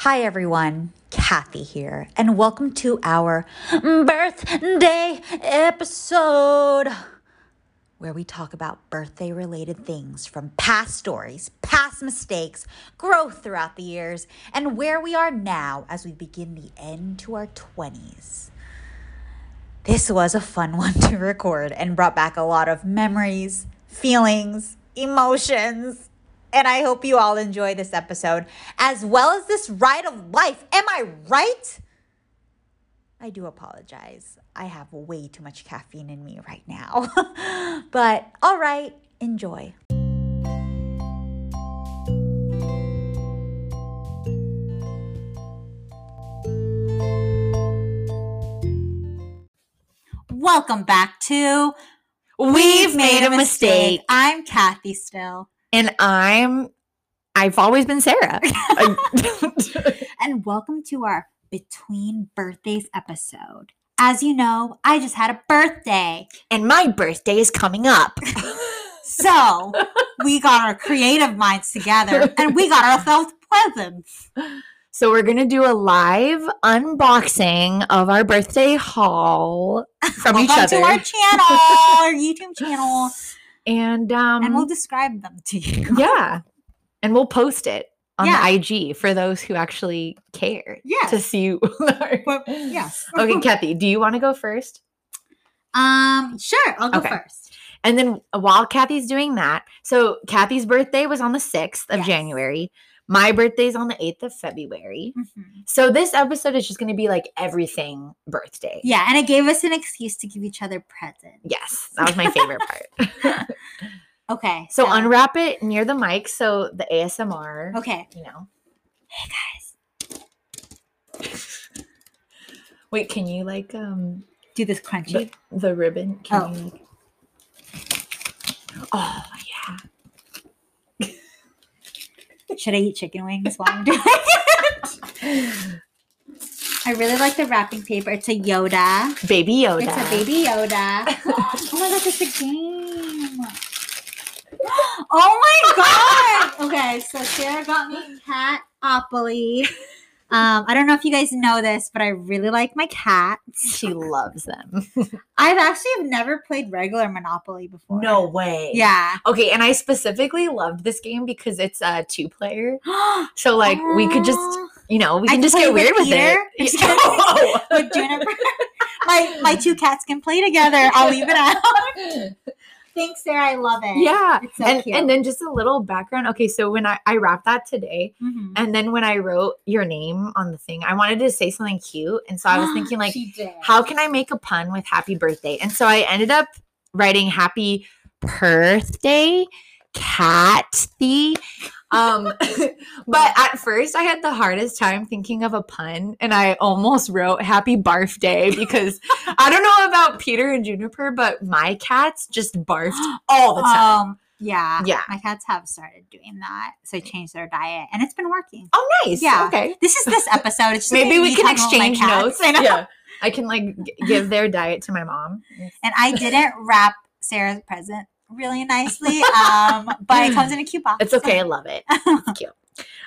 Hi, everyone. Kathy here, and welcome to our birthday episode where we talk about birthday related things from past stories, past mistakes, growth throughout the years, and where we are now as we begin the end to our 20s. This was a fun one to record and brought back a lot of memories, feelings, emotions. And I hope you all enjoy this episode as well as this ride of life. Am I right? I do apologize. I have way too much caffeine in me right now. but all right, enjoy. Welcome back to We've made a mistake. I'm Kathy still. And I'm I've always been Sarah. and welcome to our Between Birthdays episode. As you know, I just had a birthday. and my birthday is coming up. So we got our creative minds together and we got ourselves presents. So we're gonna do a live unboxing of our birthday haul from each other. to our channel, our YouTube channel, and um and we'll describe them to you. yeah. And we'll post it on Yeah. the IG for those who actually care Yeah. to see. you. But, yes. okay, Kathy, do you want to go first? Um, sure, I'll go Okay. first. And then while Kathy's doing that, so Kathy's birthday was on the 6th of Yes. January. My birthday's on the 8th of February. Mhm. So this episode is just going to be like everything birthday. Yeah, and it gave us an excuse to give each other presents. Yes, that was my favorite part. Okay. so unwrap it near the mic so the ASMR, Okay. you know. Hey guys. Wait, can you like um Do this crunchy. the, the ribbon? Can Oh. you like Oh, yeah. Should I eat chicken wings while I'm doing it? I really like the wrapping paper. It's a Yoda. Baby Yoda. It's a baby Yoda. oh my god, it's a game. Oh my god. Okay, so Sarah got me Catopoly. Um, I don't know if you guys know this, but I really like my cats. She loves them. I've actually have never played regular Monopoly before. no way. Yeah. Okay, and I specifically loved this game because it's a two player. So like we could just, you know, we can just get weird with Peter. it. With Juniper. my my two cats can play together. I'll leave it out. Thanks, Sarah. I love it. yeah. It's so and cute. and then just a little background. Okay, so when I I wrapped that today, Mhm. and then when I wrote your name on the thing, I wanted to say something cute, and so I was thinking like, how can I make a pun with happy birthday? And so I ended up writing happy birthday, Kathy. Um, but at first I had the hardest time thinking of a pun, and I almost wrote happy barf day because I don't know about Peter and Juniper, but my cats just barfed all the time. Um, yeah, Yeah. My cats have started doing that, so I changed their diet, and it's been working. oh, nice. yeah. Okay. This is this episode. It's just Maybe we can talking about my exchange notes. I know. Yeah. I can like g- give their diet to my mom. And I didn't wrap Sarah's present really nicely, um, but it comes in a cute box. It's okay. I love it. It's cute.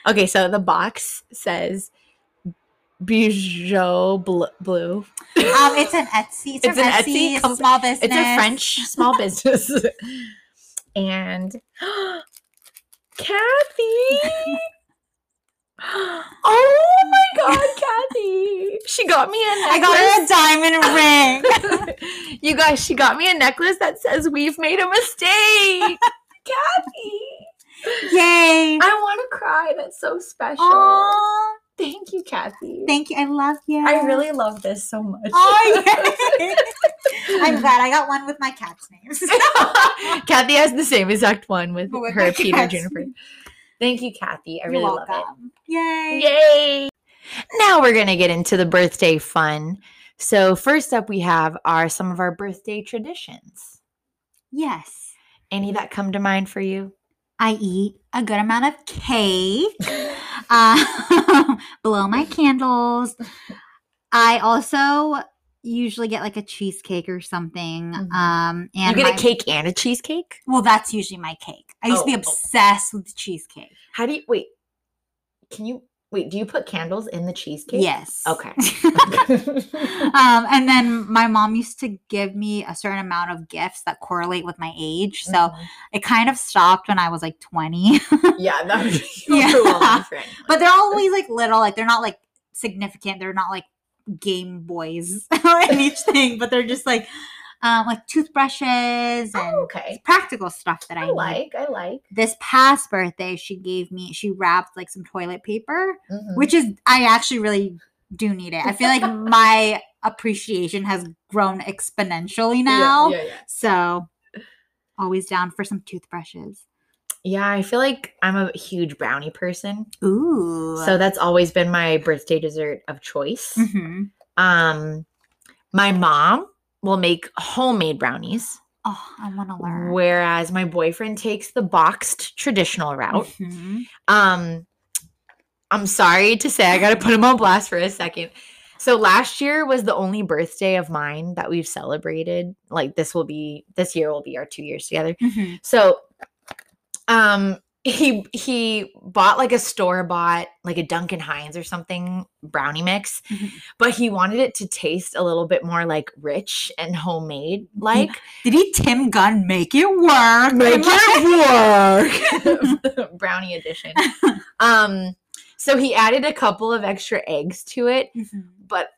Okay, so the box says Bijou Bl- Blue. Um, it's an Etsy. It's, It's an Etsy. Etsy comp- small business. It's a French small business. and Kathy. Oh my god, Kathy. She got me a I necklace. got her a diamond ring. you guys, she got me a necklace that says we've made a mistake. Kathy. Yay! I want to cry. That's so special. Aw, Thank you, Kathy. thank you. I love you. I really love this so much. Oh, yay. I'm glad I got one with my cat's names. Kathy has the same exact one with With her Peter. Juniper. Thank you, Kathy. I You're really love it. Yay! Yay! Now we're gonna get into the birthday fun. So first up, we have are some of our birthday traditions. Yes. Any that come to mind for you? I eat a good amount of cake. uh, blow my candles. I also usually get like a cheesecake or something. Mhm. Um, and You get my- a cake and a cheesecake. Well, that's usually my cake. I used to be Oh, oh. obsessed with the cheesecake. How do you wait? Can you Wait, do you put candles in the cheesecake? Yes. Okay. um, and then my mom used to give me a certain amount of gifts that correlate with my age. So Mhm. it kind of stopped when I was like 20. yeah, that be Yeah. but they're always like little, like they're not like significant. They're not like Game Boys in each thing, but they're just like um, like toothbrushes and Oh, okay. practical stuff that I, I like. I like. This past birthday, she gave me, she wrapped like some toilet paper, Mhm. which is, I actually really do need it. I feel like my appreciation has grown exponentially Yeah, now. Yeah, yeah. So always down for some toothbrushes. Yeah, I feel like I'm a huge brownie person. Ooh. So that's always been my birthday dessert of choice. Mhm. Um my mom will make homemade brownies, oh, I want to learn. whereas my boyfriend takes the boxed traditional route. Mhm. Um I'm sorry to say I got to put him on blast for a second. So last year was the only birthday of mine that we've celebrated. Like this will be this year will be our 2 years together. Mhm. So um he he bought like a store bought like a Duncan Hines or something brownie mix, Mhm. but he wanted it to taste a little bit more like rich and homemade like Did he Tim Gunn make it work? Make it work brownie edition. Um so he added a couple of extra eggs to it, Mhm. but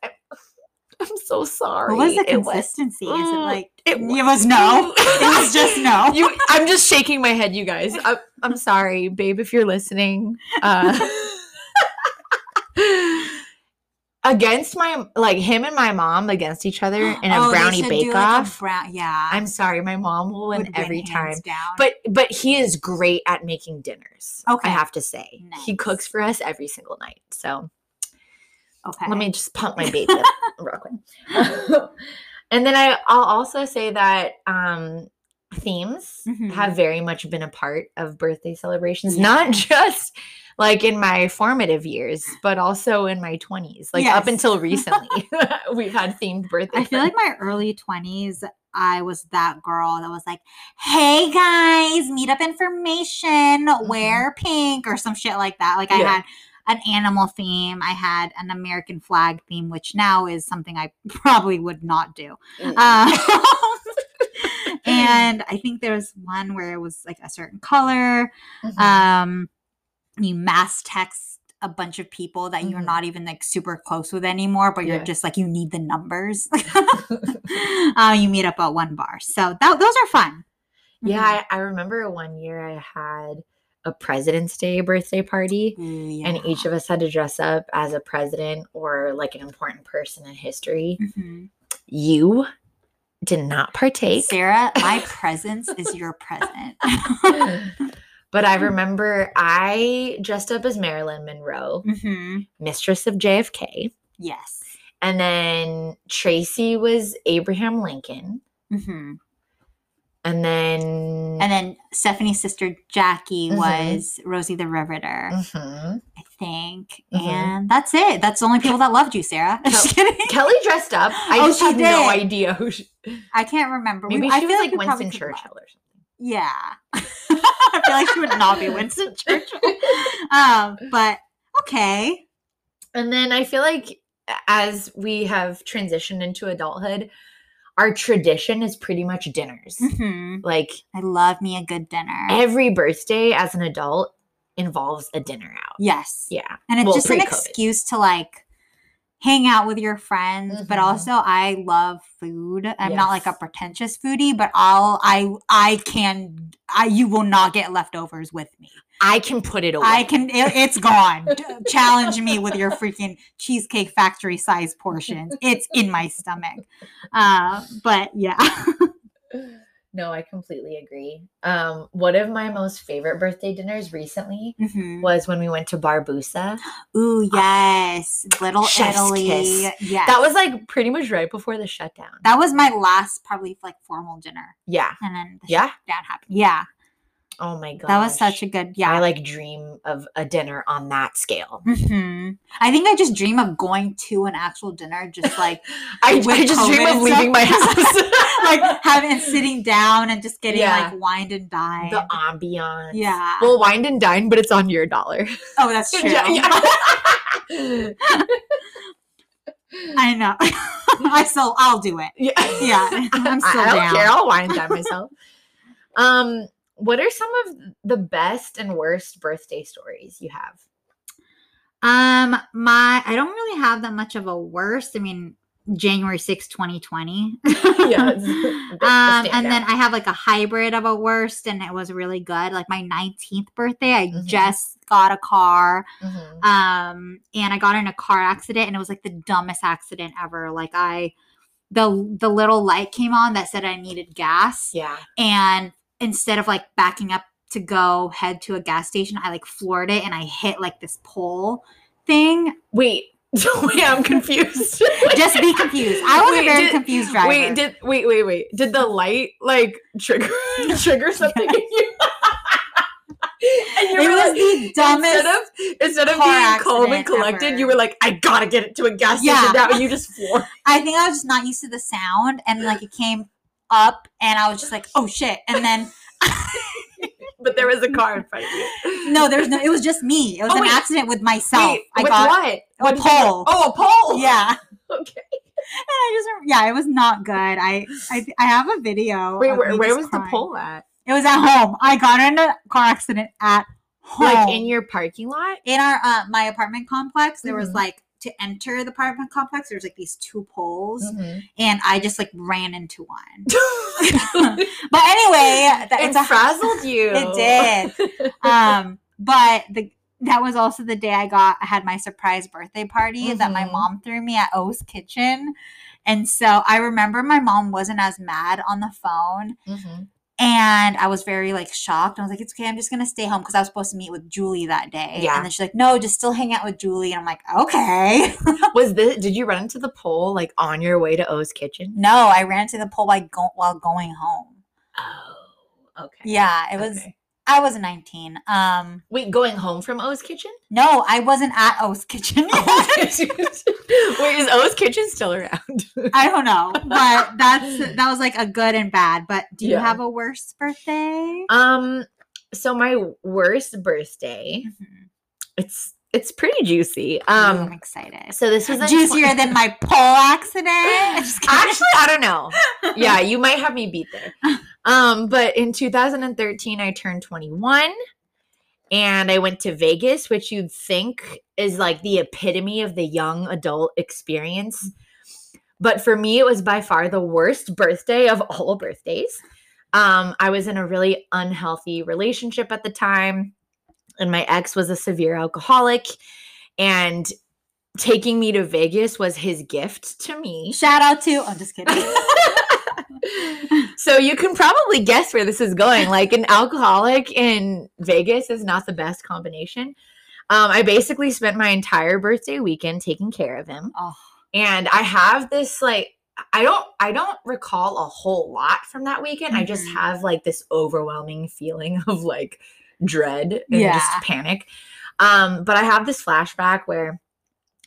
I'm so sorry. What was the It was- consistency? Is it Mm, like it it was no? it was just no. you i'm just shaking my head you guys I, i'm sorry babe if you're listening uh against my like him and my mom against each other in a Oh, brownie bake do, like, off brown- yeah. i'm sorry my mom will win win every time down. but but he is great at making dinners Okay. i have to say he cooks for us every single night so okay. let me just pump my baby up real quick. and then I, I'll also say that um, themes Mhm. have very much been a part of birthday celebrations, not just like in my formative years, but also in my 20s. Like up until recently, we've had themed birthdays. I feel like my early 20s, I was that girl that was like, hey guys, meet up information, wear pink, or some shit like that. Like I Mm-hmm. Had an animal theme, I had an American flag theme, which now is something I probably would not do. Mm. Um, and I think there was one where it was like a certain color. Mhm. Um, you mass text a bunch of people that you're Mhm. not even like super close with anymore, but you're Yeah. just like you need the numbers. uh, you meet up at one bar, so that, those are fun. yeah, I, I remember one year I had a President's Day birthday party. Mhm. And each of us had to dress up as a president or like an important person in history. Mhm. You did not partake. Sarah, my presence is your present. but I remember I dressed up as Marilyn Monroe, hmm mistress of JFK. Yes. And then Tracy was Abraham Lincoln. hmm And then. And then Stephanie's sister Jackie Mhm. was Rosie the Riveter, Mhm. I think. Mhm. And that's it. That's the only people that loved you, Sarah. Kelly dressed up. I Oh, just she have no idea who she. I can't remember. We- Maybe I she feel was like we probably Winston. Churchill or something. Yeah. I feel like she would not be Winston Churchill. Um, but okay. And then I feel like as we have transitioned into adulthood, our tradition is pretty much dinners. Mhm. Like I love me a good dinner. every birthday as an adult involves a dinner out. yes. Yeah. And it's Well, just an pre-COVID. excuse to like hang out with your friends. But Mhm. also I love food. I'm not like a pretentious foodie, but I'll I I can I you will not get leftovers with me. I can put it away. I can it, it's gone. Challenge me with your freaking cheesecake factory size portions. It's in my stomach. Uh, but yeah. No, I completely agree. Um, one of my most favorite birthday dinners recently Mhm. was when we went to Barbusa. Ooh, yes. Little Chef's Italy. kiss. Yes. That was like pretty much right before the shutdown. that was my last probably like formal dinner. yeah. And then the Yeah. shutdown happened. Yeah. Oh my god. That was such a good yeah. I like dream of a dinner on that scale. hmm I think I just dream of going to an actual dinner, just like I, I just dream of leaving my house. like having sitting down and just getting Yeah. like wined and dine. the ambiance. yeah. Well, wine and dine, but it's on your dollar. oh, that's true. Yeah, yeah. I know. I still I'll do it. Yeah. Yeah, I'm I- still I don't down. care. I'll wine and dine myself. um, what are some of the best and worst birthday stories you have? Um, my I don't really have that much of a worst. I mean, January sixth, 2020. Yeah, um, and then. I have like a hybrid of a worst, and it was really good. Like my 19th birthday, I Mhm. just got a car. Mhm. Um, and I got in a car accident, and it was like the dumbest accident ever. Like I the the little light came on that said I needed gas. Yeah. And instead of like backing up to go head to a gas station, I like floored it and I hit like this pole thing. Wait. wait, I'm confused. Just be confused. I was Wait, a very did- confused driver. Wait, did wait, wait, wait. Did the light like trigger trigger something in you? and you it were was like, the dumbest. instead of instead of being calm and collected, ever. you were like, I gotta get it to a gas station Yeah. now. And you just floored. I think I was just not used to the sound, and like it came up, and I was just like, "Oh shit!" And then But there was a car in front of you. no, there's no. It was just me. It was Oh, an wait. accident with myself. Wait, I with got what? a What did you get? pole. Oh, a pole. yeah. Okay. And I just yeah, it was not good. I I, I have a video. Wait, where, where was the pole at? It was at home. I got in a car accident at home. Like in your parking lot? in our uh, my apartment complex. There was Mhm. like to enter the apartment complex. there's like these two poles, Mhm. and I just like ran into one. but anyway, that, it it's a frazzled you. It did. um, but the that was also the day I got I had my surprise birthday party that my Mhm. mom threw me at O's Kitchen. And so I remember my mom wasn't as mad on the phone. Mhm. And I was very like shocked. I was like, it's okay, I'm just gonna stay home because I was supposed to meet with Julie that day. Yeah. And then she's like, no, just still hang out with Julie. And I'm like, okay. Was this? Did you run into the pole like on your way to O's kitchen? no, I ran into the pole by go- while going home. Oh, okay. Yeah, it was Okay. I was 19. Um Wait, going home from O's kitchen? no, I wasn't at O's kitchen. Wait, is O's kitchen still around? I don't know, but that's that was like a good and bad. But do you Yeah. have a worse birthday? um, so my worst birthday, Mhm. it's it's pretty juicy. Ooh, I'm Um, excited. so this was Juicier twen- than my pole accident. Actually, I don't know. Yeah, you might have me beat there. Um, but in 2013, I turned 21 and I went to Vegas, which you'd think is like the epitome of the young adult experience. But for me, it was by far the worst birthday of all birthdays. Um, I was in a really unhealthy relationship at the time, and my ex was a severe alcoholic. And taking me to Vegas was his gift to me. Shout out to. I'm just kidding. so you can probably guess where this is going. Like an alcoholic in Vegas is not the best combination. Um, I basically spent my entire birthday weekend taking care of him, Oh. and I have this like I don't I don't recall a whole lot from that weekend. I just Mhm. have like this overwhelming feeling of like dread and Yeah. just panic. Um, but I have this flashback where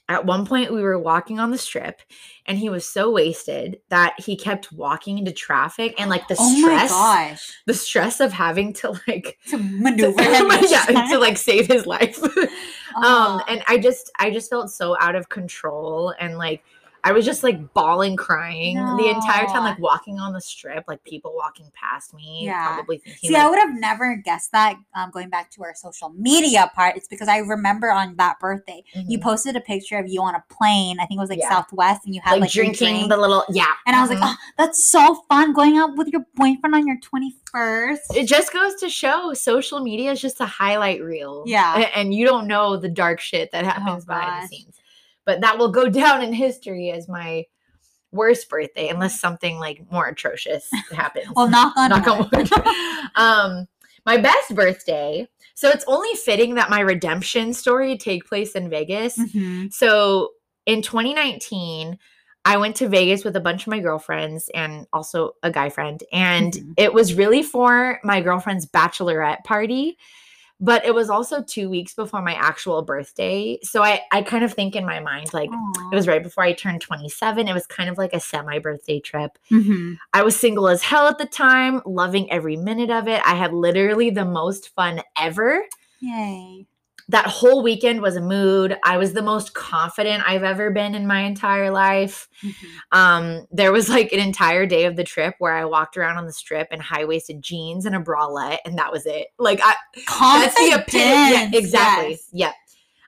at one point we were walking on the strip and he was so wasted that he kept walking into traffic and like the oh stress my gosh. the stress of having to like To to, maneuver him. yeah, to like save his life um Oh. and i just i just felt so out of control and like i was just like bawling crying the entire time like walking on the strip like people walking past me Yeah. probably thinking See, like, I would have never guessed that. Um, going back to our social media part, it's because I remember on that birthday you mhm. posted a picture of you on a plane. I think it was like Yeah. Southwest, and you had like, like, drinking drink. the little yeah And I was like, mhm. oh, that's so fun going out with your boyfriend on your 21st. it just goes to show social media is just a highlight reel. Yeah. Oh, And you don't know the dark shit that happens behind gosh. the scenes. But that will go down in history as my worst birthday, unless something like more atrocious happens. Well, knock on Knock on wood. um, my best birthday. So it's only fitting that my redemption story take place in Vegas. Mhm. So in 2019, I went to Vegas with a bunch of my girlfriends and also a guy friend. And Mhm. it was really for my girlfriend's bachelorette party. But it was also two weeks before my actual birthday. So I, I kind of think in my mind, like, Aw. it was right before I turned 27. It was kind of like a semi birthday trip. Mhm. I was single as hell at the time, loving every minute of it. I had literally the most fun ever. Yay. That whole weekend was a mood. I was the most confident I've ever been in my entire life. Mhm. Um, there was like an entire day of the trip where I walked around on the strip in high waisted jeans and a bralette, and that was it. Like I, that's the epitome. Yeah, exactly. yes. Yeah.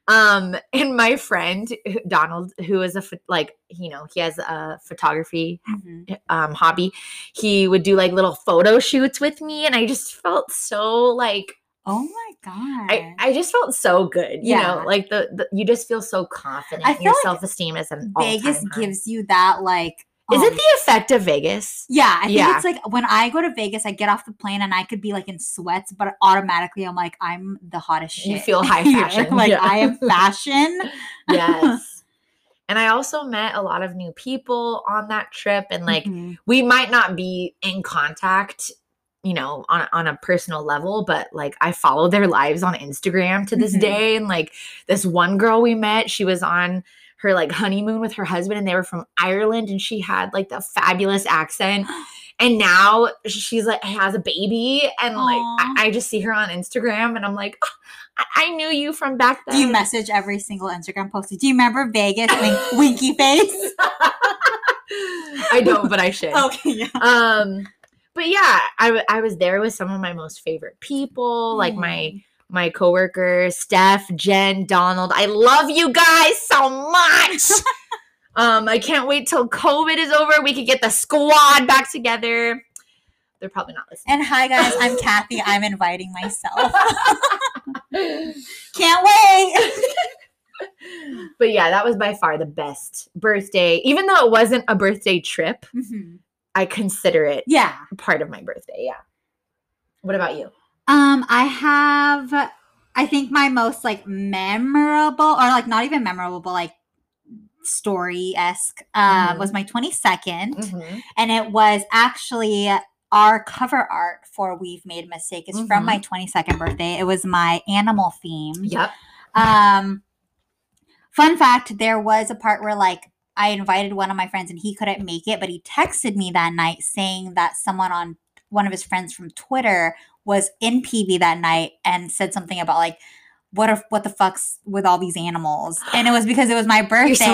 Um, and my friend Donald, who is a like, you know, he has a photography Mhm. um hobby. He would do like little photo shoots with me, and I just felt so like Oh my god. I, I just felt so good. You Yeah. know, like the, the you just feel so confident. I Your like self esteem is an Vegas high. gives you that like Is it um, the effect of Vegas? Yeah, I think Yeah. it's like when I go to Vegas, I get off the plane and I could be like in sweats, but automatically I'm like, I'm the hottest shit. You feel high fashion. like Yeah. I am fashion. Yes. and I also met a lot of new people on that trip, and like Mhm. we might not be in contact you know on, on a personal level but like i follow their lives on instagram to this Mhm. day and like this one girl we met she was on her like honeymoon with her husband and they were from ireland and she had like the fabulous accent and now she's like has a baby and like I, I just see her on instagram and i'm like "Oh, I, I knew you from back then Do you message every single Instagram post? Do you remember Vegas wink, winky face? i don't but i should Okay, yeah. um but yeah I, I was there with some of my most favorite people like my Mm. my coworkers steph jen donald i love you guys so much um i can't wait till covid is over we could get the squad back together they're probably not listening And hi guys, I'm Kathy. I'm inviting myself. Can't wait. but yeah that was by far the best birthday even though it wasn't a birthday trip Mhm. I consider it Yeah. part of my birthday yeah what about you Um, I have I think my most like memorable or like not even memorable, but like story esque uh, Mhm. was my 22nd. Mhm. And it was actually our cover art for We've Made a Mistake. It's from my 22nd birthday. It was my animal theme. yep Um, fun fact: there was a part where like I invited one of my friends and he couldn't make it, but he texted me that night saying that someone on one of his friends from Twitter was in PB that night and said something about like. What if what the fuck's with all these animals? And it was because it was my birthday. You're so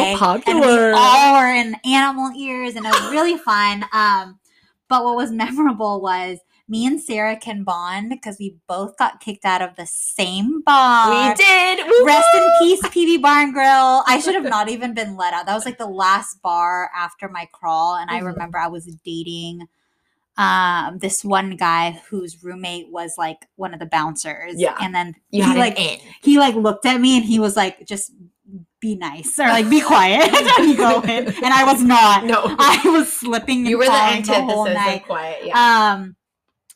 And we popular. all were in animal ears and it was really fun. Um, but what was memorable was me and Sarah can bond because we both got kicked out of the same bar. we did Woo Rest in peace, PB Barn Grill. I should have not even been let out. That was like the last bar after my crawl, and I Mhm. remember I was dating um this one guy whose roommate was like one of the bouncers. Yeah. and then you he like he like looked at me and he was like, just be nice or like be quiet and go in. And I was not. no I was slipping. And you were the the antithesis night. of quiet yeah Um,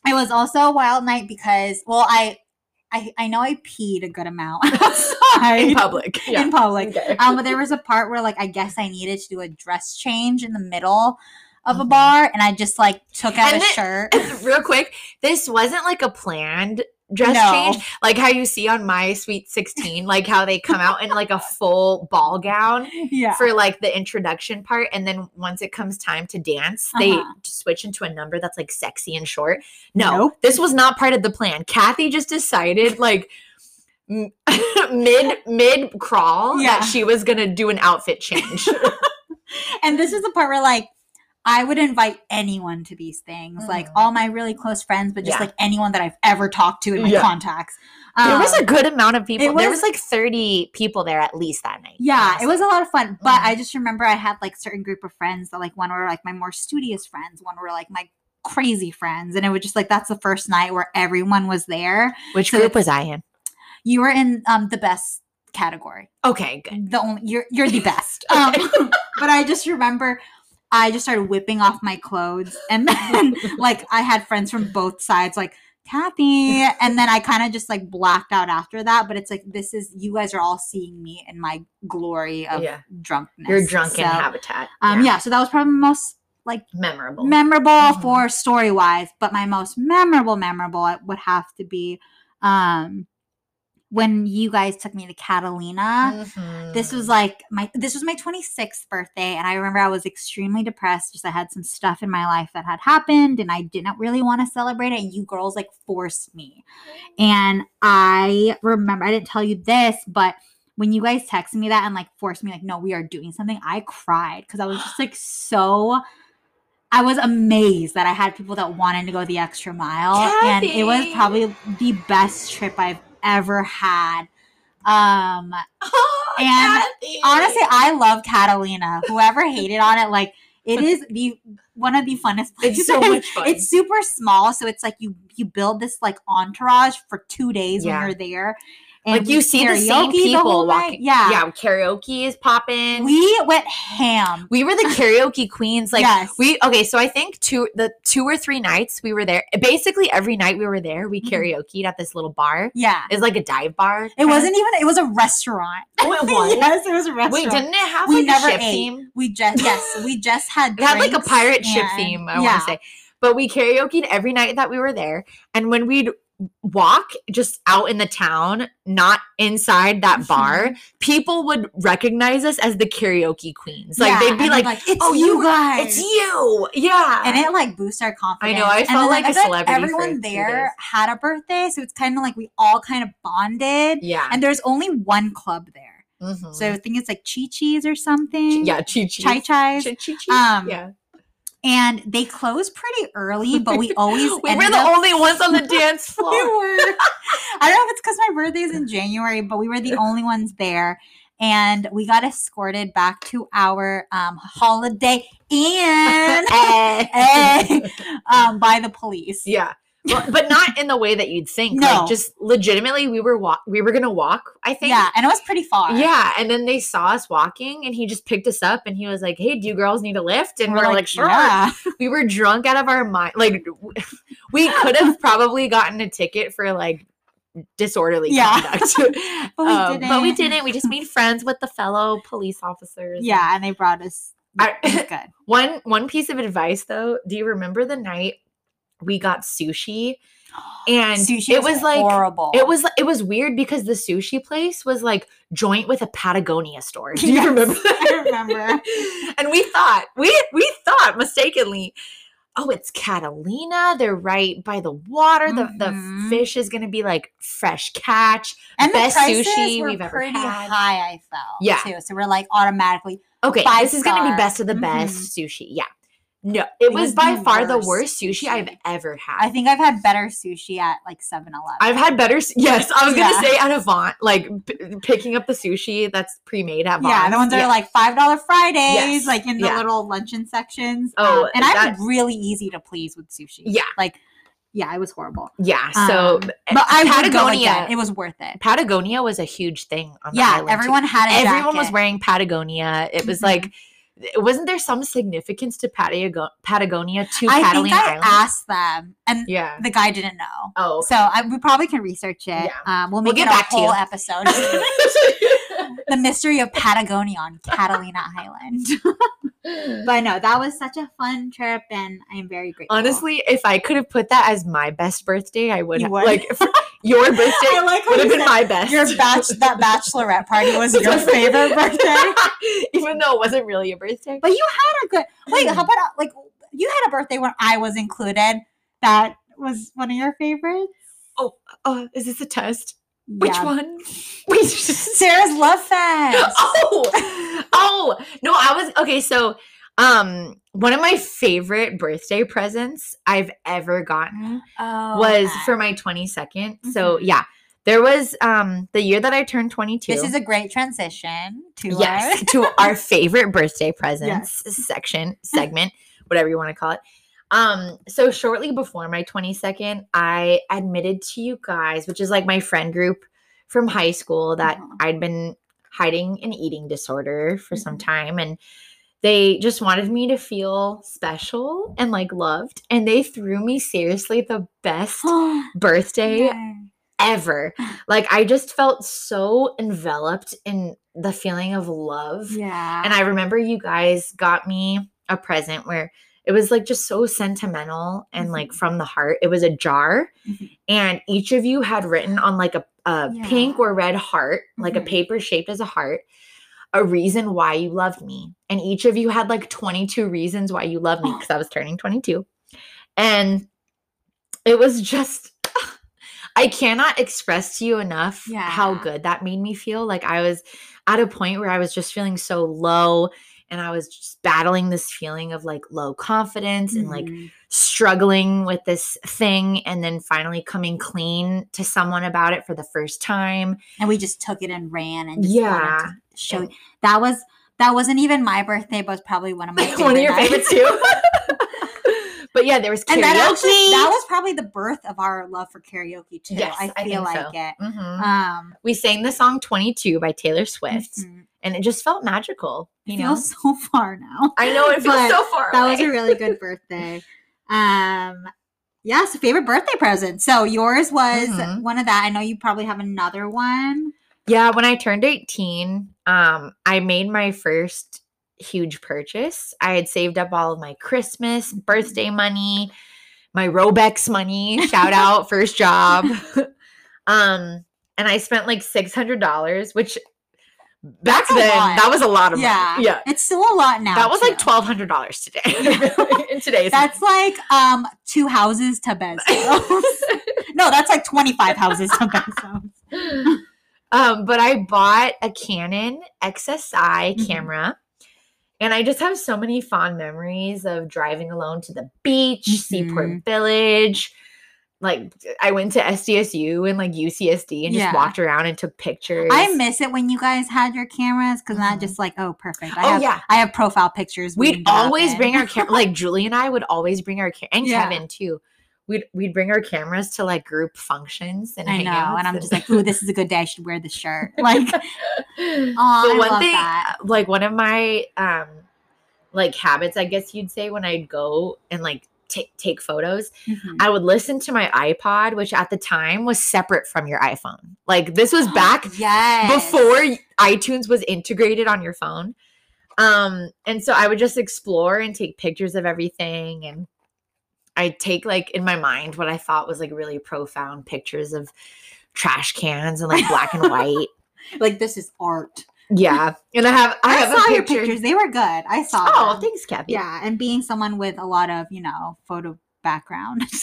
it was also a wild night because, well, I, I, I know I peed a good amount outside in public yeah in public. Okay. Um, but there was a part where like I guess I needed to do a dress change in the middle of a Mhm. bar, and I just like took out And a it- shirt. real quick this wasn't like a planned dress No. change like how you see on my sweet 16 like how they come out in like a full ball gown yeah. for like the introduction part and then once it comes time to dance they Uh-huh. switch into a number that's like sexy and short no Nope. this was not part of the plan kathy just decided like mid mid crawl Yeah. that she was gonna do an outfit change and this is the part where like I would invite anyone to these things, like Mhm. all my really close friends, but just Yeah. like anyone that I've ever talked to in my Yeah. contacts. there was a Um, good amount of people it there was- was like 30 people there at least that night yeah, it was a lot of fun. But Mhm. I just remember I had like certain group of friends that like one were like my more studious friends, one were like my crazy friends, and it was just like that's the first night where everyone was there. which So group was i in You were in um the best category. okay good the only you're you're the best. Um, but I just remember I just started whipping off my clothes, and then like I had friends from both sides like Kathy. and then I kind of just like blacked out after that. But it's like, this is, you guys are all seeing me in my glory of Yeah. drunkenness. Your drunken So, habitat. Um, yeah. So that was probably most like Memorable. memorable Mhm. for story wise, but my most memorable, memorable it would have to be um when you guys took me to Catalina. This was Mhm. like my this was my 26th birthday and I remember I was extremely depressed just I had some stuff in my life that had happened and I didn't really want to celebrate it and you girls like forced me. And I remember I didn't tell you this but when you guys texted me that and like forced me like no we are doing something I cried cuz I was just like so I was amazed that I had people that wanted to go the extra mile and it was probably the best trip I've ever had. Um And Kathy. honestly, I love Catalina. Whoever hated on it, like it is the one of the funnest places. It's so much fun. It's super small, so it's like you you build this like entourage for two days Yeah. when you're there. Like you see the same people whole night. walking. Yeah. yeah. Karaoke is popping. we went ham. we were the karaoke queens. Like yes, we okay, so I think two the two or three nights we were there. Basically every night we were there, we Mhm. karaokeed at this little bar. yeah. It's like a dive bar. It wasn't even. It was a restaurant. Oh, it was? yes, it was a restaurant. Wait, didn't it have We like never a ship ate. theme? we just yes, we just had. It had like a pirate ship and- theme, I yeah. want to say. But we karaokeed every night that we were there. And when we'd walk just out in the town, not inside that bar, people would recognize us as the karaoke queens. Like Yeah, they'd be like, it's "Oh, you you- guys, it's you. Yeah. and it like boosts our confidence. I know, I felt then, like a celebrity Everyone there had a birthday, so it's kind of like we all kind of bonded. yeah. And there's only one club there, Mhm. so I think it's like Chi Chi's or something. yeah, chi chi. Chai Chai's. Chi chi. Um, yeah. And they close pretty early, but we always we were the up- only ones on the dance we floor. were. I don't know if it's because my birthday's in January, but we were the only ones there. And we got escorted back to our um, holiday inn eh, um, by the police. yeah. But not in the way that you'd think. No. Like just legitimately we were walk we were gonna walk, I think. Yeah, and it was pretty far. Yeah, and then they saw us walking, and he just picked us up, and he was like, "Hey, do you girls need a lift?" And we're, like, "Sure." Yeah. We were drunk out of our mind. Like, we could have probably gotten a ticket for like disorderly Yeah. conduct, But we Um, But we didn't. We just made friends with the fellow police officers. Yeah, and they brought us. I- good. One one piece of advice though. Do you remember the night we got sushi? And Sushi it was like horrible. It was it was weird because the sushi place was like joint with a Patagonia store. Do you Yes, remember? I remember. and we thought we we thought mistakenly, oh, it's Catalina. They're right by the water. The Mhm. the fish is gonna be like fresh catch. and best the sushi we've ever pretty had. high. I felt. Yeah. Too. So we're like automatically. Okay, this is gonna be best of the best sushi. Yeah. No, it It was was by the far the worst sushi, I've ever had. I think I've had better sushi at like 7-Eleven. I've had better. Yes, I was Yeah. gonna say at Avant, like p- picking up the sushi that's pre-made at Avant. Yeah, the ones that are like five dollar Fridays, Yes, like in the yeah. little luncheon sections. Oh, Um, and I'm really easy to please with sushi. Yeah. like yeah, it was horrible. yeah. So, Um, But I Patagonia, again. It was worth it. Patagonia was a huge thing on the Yeah, island. too. everyone had everyone was wearing Patagonia. It was Mhm. like, wasn't there some significance to Patago- Patagonia to I think Catalina I Island? asked them, and yeah. the guy didn't know. Oh, So I, we probably can research it. Yeah. Um, we'll We'll make get it a back to whole you. episode. the mystery of Patagonia on Catalina Island. but no, that was such a fun trip, and I am very grateful. Honestly, if I could have put that as my best birthday, I would. You have. would? Like your birthday I like would have been my best. your batch that bachelorette party was your favorite birthday. even though it wasn't really a birthday. But you had a good wait. How about uh, like you had a birthday when I was included? That was one of your favorites. Oh, is this a test? Which Yeah. one? Wait. Sarah's Love Fest. oh, oh no, I was okay. So, um, one of my favorite birthday presents I've ever gotten Oh, was for my 22nd. So, Mhm. yeah, there was um the year that I turned 22. This is a great transition to yes our- to our favorite birthday presents section segment, whatever you want to call it. Um, so shortly before my 22nd, I admitted to you guys, which is like my friend group from high school, that Mhm. I'd been hiding an eating disorder for some Mhm. time. And they just wanted me to feel special and like loved. And they threw me seriously the best birthday Yay. ever. Like I just felt so enveloped in the feeling of love. Yeah. And I remember you guys got me a present where it was like just so sentimental and like Mhm. from the heart. It was a jar, Mhm. and each of you had written on like a, a pink or red heart, like a Mhm. paper shaped as a heart, a reason why you loved me. And each of you had like 22 reasons why you loved me because I was turning 22. And it was just, I cannot express to you enough how good that made me feel. Like I was at a point where I was just feeling so low and I was just battling this feeling of like low confidence and like Mhm. struggling with this thing and then finally coming clean to someone about it for the first time. and we just took it and ran and just Yeah. wanted to show that was that wasn't even my birthday, but was probably one of my favorite One of your nights. favorites too. but yeah, there was karaoke. And that actually that was probably the birth of our love for karaoke too. Yes, I I feel think like so. it. Mhm. Um we sang the song 22 by Taylor Swift mhm. and it just felt magical. You it know? feels so far now. I know it feels so far That away. was a really good birthday. Um yeah, so favorite birthday present. So yours was Mhm. one of that. I know you probably have another one. Yeah, when I turned 18, um, I made my first huge purchase. I had saved up all of my Christmas, birthday money, my Robex money, shout out, first job. um, and I spent like $600, which back That's then, that was a lot of Yeah. money. Yeah. It's still a lot now. That was like $1,200 today in today's That's like um two houses to Bezos. no, that's like 25 houses to Bezos. um, but I bought a Canon XSI Mhm. camera. And I just have so many fond memories of driving alone to the beach, Mhm. Seaport Village. Like I went to SDSU and like UCSD and just walked around and took pictures. I miss it when you guys had your cameras because not Mhm. just like, oh, perfect. I Oh, have, yeah. I have profile pictures. We'd always bring our camera. Like Julie and I would always bring our camera, and Yeah. Kevin too. We'd we'd bring our cameras to like group functions and I know, and I'm just like, ooh, this is a good day. I should wear this shirt. Like, I one love thing, that. like one of my um like habits, I guess you'd say, when I'd go and like take take photos, mhm. I would listen to my iPod, which at the time was separate from your iPhone. Like this was back yes. before iTunes was integrated on your phone. Um, and so I would just explore and take pictures of everything and I'd take like in my mind what I thought was like really profound pictures of trash cans and like black and white. like this is art. Yeah. And I have I, I, have saw a your pictures. They were good. I saw. Oh, them. thanks, Kathy. Yeah, and being someone with a lot of you know photo background,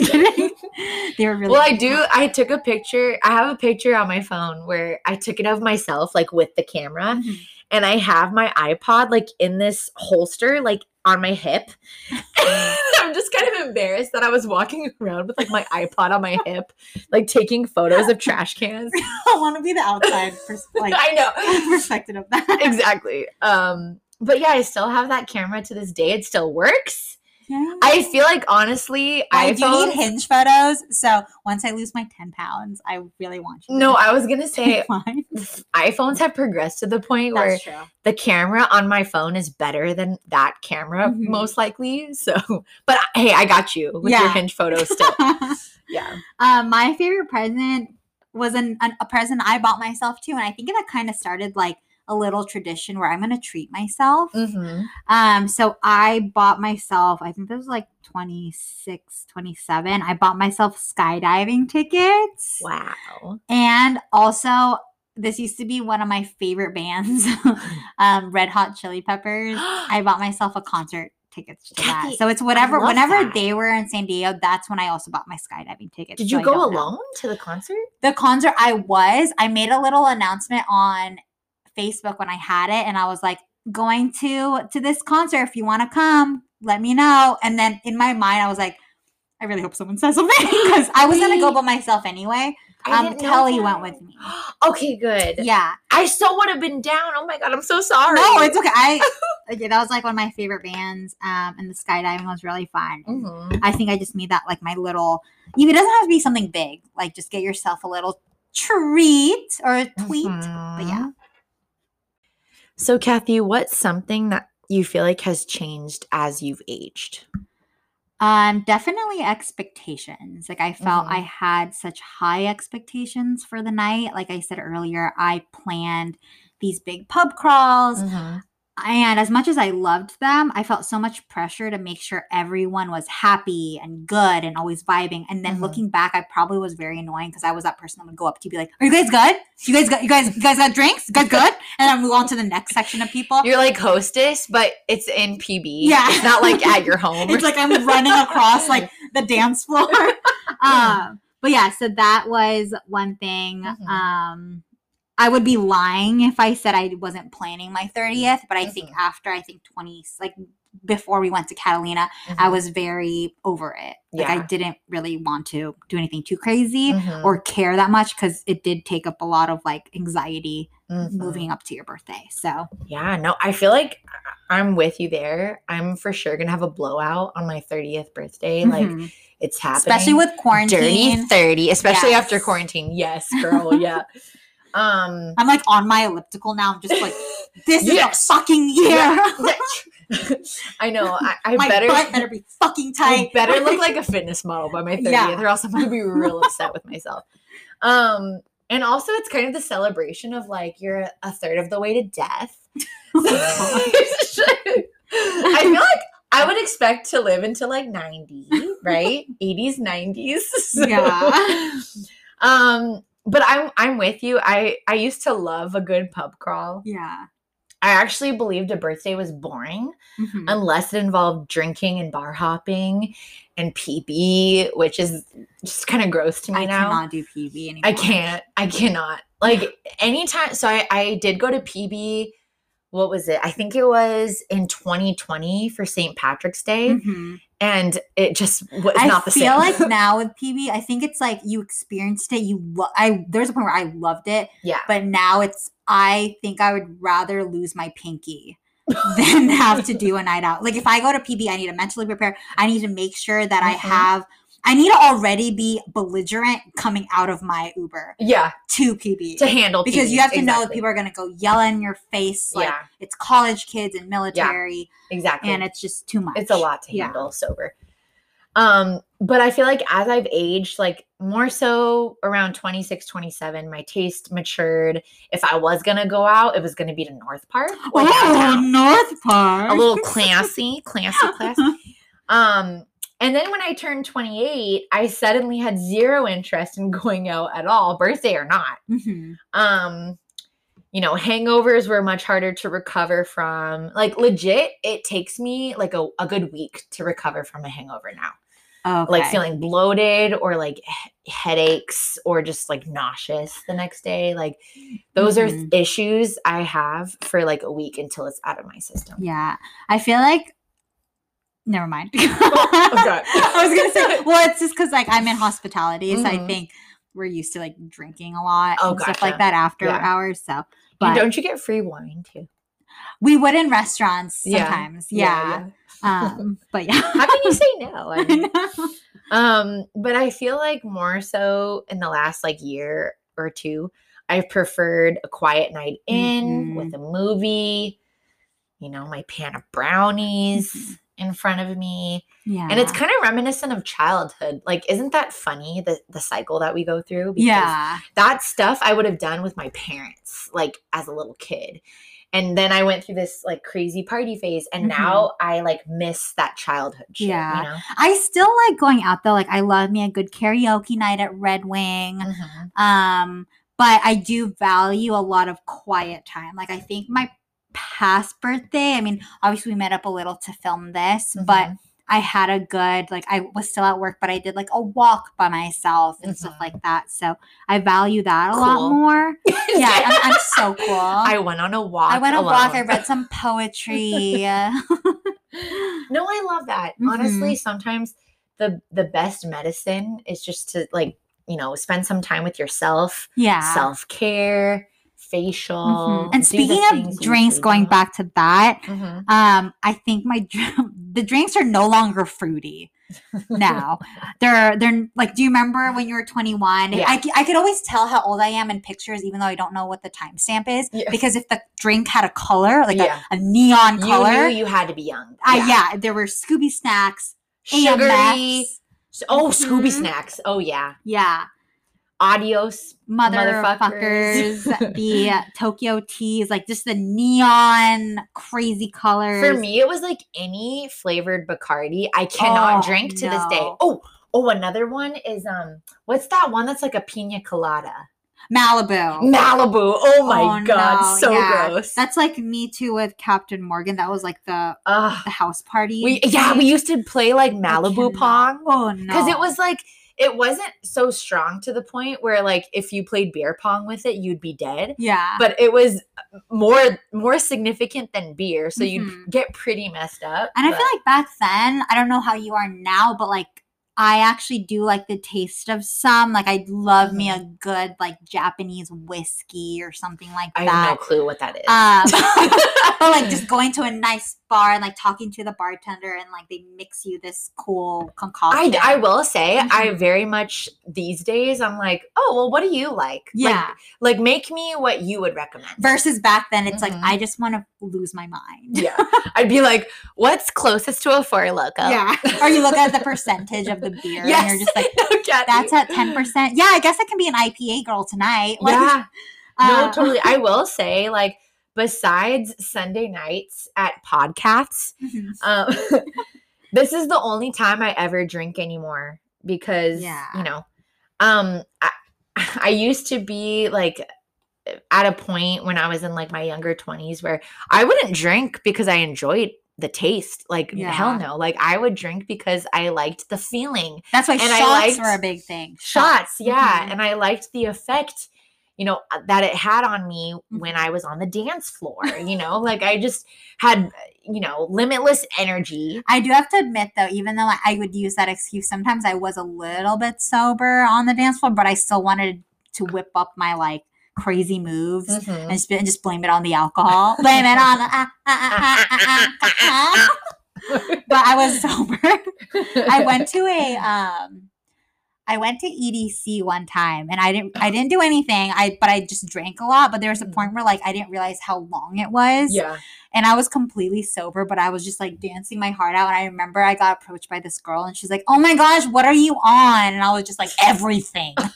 they were really. Well, I do. I took a picture. I have a picture on my phone where I took it of myself, like with the camera, Mhm. and I have my iPod like in this holster, like on my hip. I'm just kind of embarrassed that I was walking around with like my iPod on my hip, like taking photos of trash cans. I want to be the outside pers- like I know. perspective of that. exactly. Um, but yeah, I still have that camera to this day. It still works. Yeah. I feel like honestly, I do need hinge photos. So once I lose my 10 pounds, I really want you. No, I was gonna say iPhones have progressed to the point where true. the camera on my phone is better than that camera, Mhm. most likely. So, but hey, I got you with your hinge photos still. yeah. um, my favorite present was an, an, a present I bought myself too. And I think that kind of started like a little tradition where I'm going to treat myself. hmm Um, so I bought myself, I think this was like 26, 27. I bought myself skydiving tickets. Wow. And also, this used to be one of my favorite bands, um, Red Hot Chili Peppers. I bought myself a concert tickets to that. So it's whatever, whenever that. they were in San Diego, that's when I also bought my skydiving tickets. Did you I go don't know. alone to the concert? The concert I was, I made a little announcement on Facebook when I had it, and I was like, going to to this concert. If you want to come, let me know. And then in my mind, I was like, I really hope someone says something because I was gonna go by myself anyway. Um, Kelly went with me. Okay, good. Yeah. I still would have been down. Oh my god, I'm so sorry. No, it's okay. I yeah, that was like one of my favorite bands. Um, and the skydiving was really fun. Mhm. I think I just made that like my little. It doesn't have to be something big. Like just get yourself a little treat or a tweet. But yeah, Mhm. So, Kathy, what's something that you feel like has changed as you've aged? Um, definitely expectations. Like I felt Mhm. I had such high expectations for the night. Like I said earlier, I planned these big pub crawls. Mhm. And as much as I loved them, I felt so much pressure to make sure everyone was happy and good and always vibing. And then Mhm. looking back, I probably was very annoying because I was that person that would go up to be like, "Are you guys good? You guys got you guys you guys got drinks? You guys good?" And then move on to the next section of people. You're like hostess, but it's in PB. Yeah. It's not like at your home. it's like I'm running across like the dance floor. um, but yeah, so that was one thing. Mhm. Um, I would be lying if I said I wasn't planning my 30th, but I think Mhm. after I think 20, like before we went to Catalina, I Mhm. was very over it. Like I didn't really want to do anything too crazy Mhm. or care that much because it did take up a lot of like anxiety Mhm. moving up to your birthday. So Yeah, no, I feel like I'm with you there. I'm for sure gonna have a blowout on my 30th birthday. Like mhm. it's happening. especially with quarantine. dirty 30, especially after quarantine. Yes, girl. Yeah. um I'm like on my elliptical now. I'm just like, this Yes. is a fucking year. yeah. I know. I, I my better butt better be fucking tight. I better look like a fitness model by my 30th, Yeah. or else I'm gonna be real upset with myself. Um, and also it's kind of the celebration of like you're a- third of the way to death. I feel like I would expect to live until like 90, right? 80s, 90s. So- Yeah. Um, but I'm I'm with you. I I used to love a good pub crawl. yeah. I actually believed a birthday was boring Mhm. unless it involved drinking and bar hopping and PB, which is just kind of gross to me I now. cannot do PB anymore. I can't. I cannot. Like anytime. So I, I did go to PB. What was it? I think it was in 2020 for St. Patrick's Day, Mhm. And it just was I not the same. I feel like now with PB, I think it's like you experienced it. You, lo- I there's a point where I loved it, yeah, but now it's. I think I would rather lose my pinky than have to do a night out. Like if I go to PB, I need to mentally prepare. I need to make sure that I Mhm. have. I need to already be belligerent coming out of my Uber yeah, to PB. to handle because PB, you have to know that people are going to go yell in your face like yeah, it's college kids and military Yeah. exactly. and it's just too much it's a lot to Yeah. handle sober um but i feel like as i've aged like more so around 26 27 my taste matured if i was gonna go out it was gonna be to north park downtown. north park a little classy classy classy um and then when i turned 28 i suddenly had zero interest in going out at all birthday or not Mhm. um you know hangovers were much harder to recover from like legit it takes me like a, a good week to recover from a hangover now okay. like feeling bloated or like he- headaches or just like nauseous the next day like those are Mhm. issues i have for like a week until it's out of my system yeah i feel like never mind God. i was gonna say well it's just because like i'm in hospitality so i Mhm. think we're used to like drinking a lot Oh, and stuff like that after Yeah. hours so but don't you get free wine too we would in restaurants Yeah. sometimes yeah, um but yeah how can you say no I I mean, know. Um, but I feel like more so in the last like year or two, I've preferred a quiet night in Mhm. with a movie, you know, my pan of brownies in front of me. yeah And it's kind of reminiscent of childhood. Like, isn't that funny, the, the cycle that we go through? Because yeah that stuff I would have done with my parents, like as a little kid. And then I went through this like crazy party phase, and Mhm. now I like miss that childhood shit. Yeah. You know? I still like going out though. Like I love me a good karaoke night at Red Wing. Mhm. Um, but I do value a lot of quiet time. Like I think my past birthday, I mean, obviously we met up a little to film this, but Mhm. I had a good like I was still at work, but I did like a walk by myself and stuff Mhm. like that. So I value that a lot more. Yeah, I'm, I'm so cool. I went on a walk. I went on a walk. I read some poetry. no, I love that. Mm-hmm. Honestly, sometimes the the best medicine is just to like you know spend some time with yourself, yeah. self care, facial. Mhm. And speaking of drinks, going don't. back to that, Mhm. um, I think my the drinks are no longer fruity. now. They're they're like, do you remember when you were 21? Yeah. I, c- I could always tell how old I am in pictures, even though I don't know what the timestamp is. Yeah. Because if the drink had a color, like Yeah. a, a neon You color, knew you had to be young. I, yeah, there were Scooby snacks, Sugary. AMF, Oh, Scooby Mhm. snacks. Oh yeah. yeah, Adios. motherfuckers, Motherfuckers. the Tokyo teas, like just the neon crazy colors. For me, it was like any flavored Bacardi. I cannot Oh, drink to this day. Oh, oh, another one is um, what's that one that's like a pina colada? Malibu. Malibu. Oh my Oh, god, no, so yeah. gross. That's like me too with Captain Morgan. That was like the Ugh. the house party. we yeah, we used to play like Malibu pong Oh no. because it was like it wasn't so strong to the point where like if you played beer pong with it, you'd be dead. yeah. But it was more more significant than beer, so Mhm. you'd get pretty messed up. And I feel like back then, I don't know how you are now, but like I actually do like the taste of some. Like I love me a good like Japanese whiskey or something like Mm-hmm. I have no clue what that is. Um, but like just going to a nice bar and like talking to the bartender and like they mix you this cool I, concoction. I I will say I Mhm. very much these days I'm like, oh well, what do you like? Yeah. like, like make me what you would recommend. Versus back then, it's Mhm. like I just want to lose my mind. yeah, I'd be like, what's closest to a four loco? Yeah. or you look at the percentage of the beer yes, and you're just like, no, that's at 10%. Yeah, I guess I can be an IPA girl tonight. Like, yeah, no, uh, totally. I will say like. Besides Sunday nights at podcasts, mhm. um, this is the only time I ever drink anymore because Yeah. you know, um, I, I used to be like at a point when I was in like my younger twenties where I wouldn't drink because I enjoyed the taste. Like Yeah. hell no, like I would drink because I liked the feeling. That's why And I shots liked were a big thing. Shots, yeah, Mhm. and I liked the effect. You know uh, that it had on me when Mhm. I was on the dance floor. You know, like I just had, you know, limitless energy. I do have to admit, though, even though I, would use that excuse, sometimes I was a little bit sober on the dance floor, but I still wanted to whip up my like crazy moves Mhm. and, just, and just blame it on the alcohol. blame it on the. ah, ah. but I was sober. I went to a um I went to EDC one time and I didn't I didn't do anything. I but I just drank a lot. But there was a Mhm. point where like I didn't realize how long it was. Yeah. And I was completely sober, but I was just like dancing my heart out. And I remember I got approached by this girl and she's like, Oh my gosh, what are you on? And I was just like, everything. and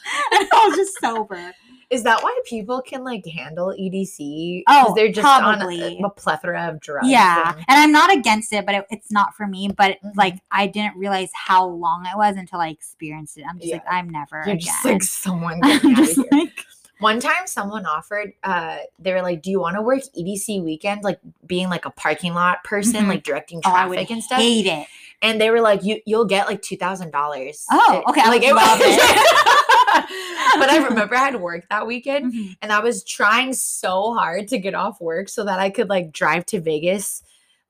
I was just sober. Is that why people can like handle EDC? Oh, they're just probably. on a, a plethora of drugs. Yeah. and- And I'm not against it, but it, it's not for me. But Mhm. like I didn't realize how long it was until I experienced it. I'm just like, I'm never You're again. just like someone I'm me out of just like One time someone offered, uh, they were like, Do you want to work EDC weekend? Like being like a parking lot person, Mhm. like directing Oh, traffic would and stuff. hate it. And they were like, You you'll get like two thousand dollars. Oh, okay, I would love but I remember I had work that weekend Mhm. and I was trying so hard to get off work so that I could like drive to Vegas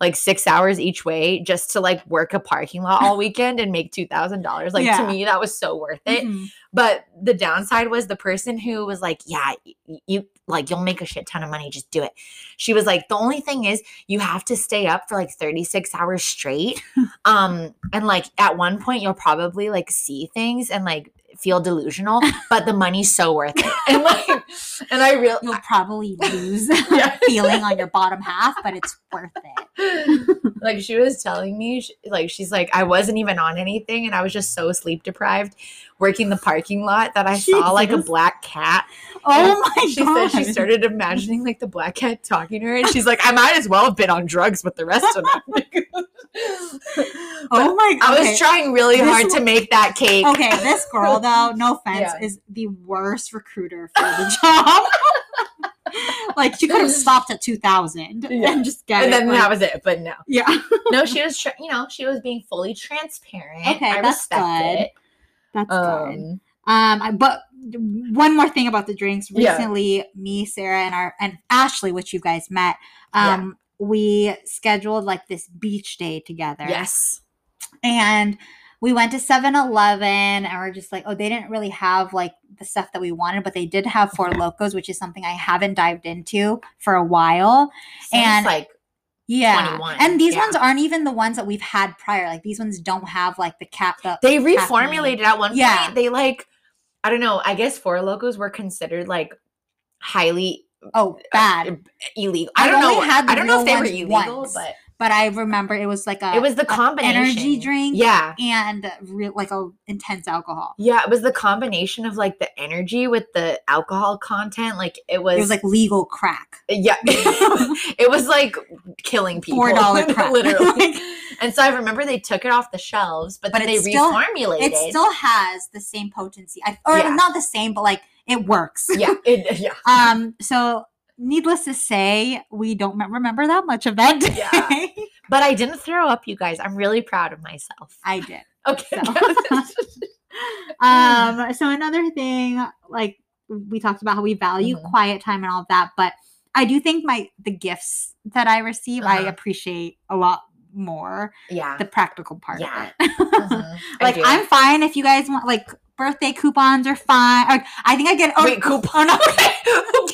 like six hours each way just to like work a parking lot all weekend and make two thousand dollars. Like Yeah. to me, that was so worth it. Mhm. But the downside was the person who was like, "Yeah, y- you like you'll make a shit ton of money. Just do it." She was like, "The only thing is you have to stay up for like thirty six hours straight, um, and like at one point you'll probably like see things and like." Feel delusional but the money's so worth it and like and i real You'll probably lose Yeah. feeling on your bottom half, but it's worth it. like she was telling me sh- like she's like i wasn't even on anything and i was just so sleep deprived working the parking lot that i saw like a black cat Oh my she god. said she started imagining like the black cat talking to her and she's like i might as well have been on drugs with the rest of them Oh my god. i was trying really This hard to make that cake Okay, this girl though, no offense, Yeah. is the worst recruiter for the job. like she could have stopped at two thousand Yeah. and just get and it. then like- that was it but no yeah, no she was tr- you know she was being fully transparent Okay, i that's good. it that's good. um Um, I- but one more thing about the drinks. Yeah. Recently, me, Sarah, and our and Ashley, which you guys met, Yeah. um, we scheduled like this beach day together. yes and we went to 7-Eleven and we're just like, oh, they didn't really have like the stuff that we wanted, but they did have Four Locos, which is something I haven't dived into for a while. And- like Yeah. 21, And these yeah. ones aren't even the ones that we've had prior. Like these ones don't have like the cap up. They reformulated at one Yeah. point. They like, I don't know. I guess four locos were considered like highly Oh, bad. Uh, illegal. I don't know. I don't know if they were illegal, once. but But I remember it was like a it was the combination energy drink Yeah, and real like a intense alcohol. yeah. It was the combination of like the energy with the alcohol content. Like it was. It was like legal crack. yeah. it was like killing people. Four dollar crack. literally. and so I remember they took it off the shelves, but, But then they still- reformulated. it still has the same potency. I, or Yeah. not the same, but like it works. yeah, it, yeah. Um. So, needless to say, we don't remember that much of that day. Yeah. But I didn't throw up, you guys. I'm really proud of myself. I did. Okay. Um. So another thing, like we talked about how we value Mhm. quiet time and all of that, but I do think my the gifts that I receive, I Uh-huh. appreciate a lot more yeah. the practical part Yeah. of it. Mhm. I like. I'm fine if you guys want like birthday coupons are fine. I think I get oh, Wait, coupon? Oh, no. Who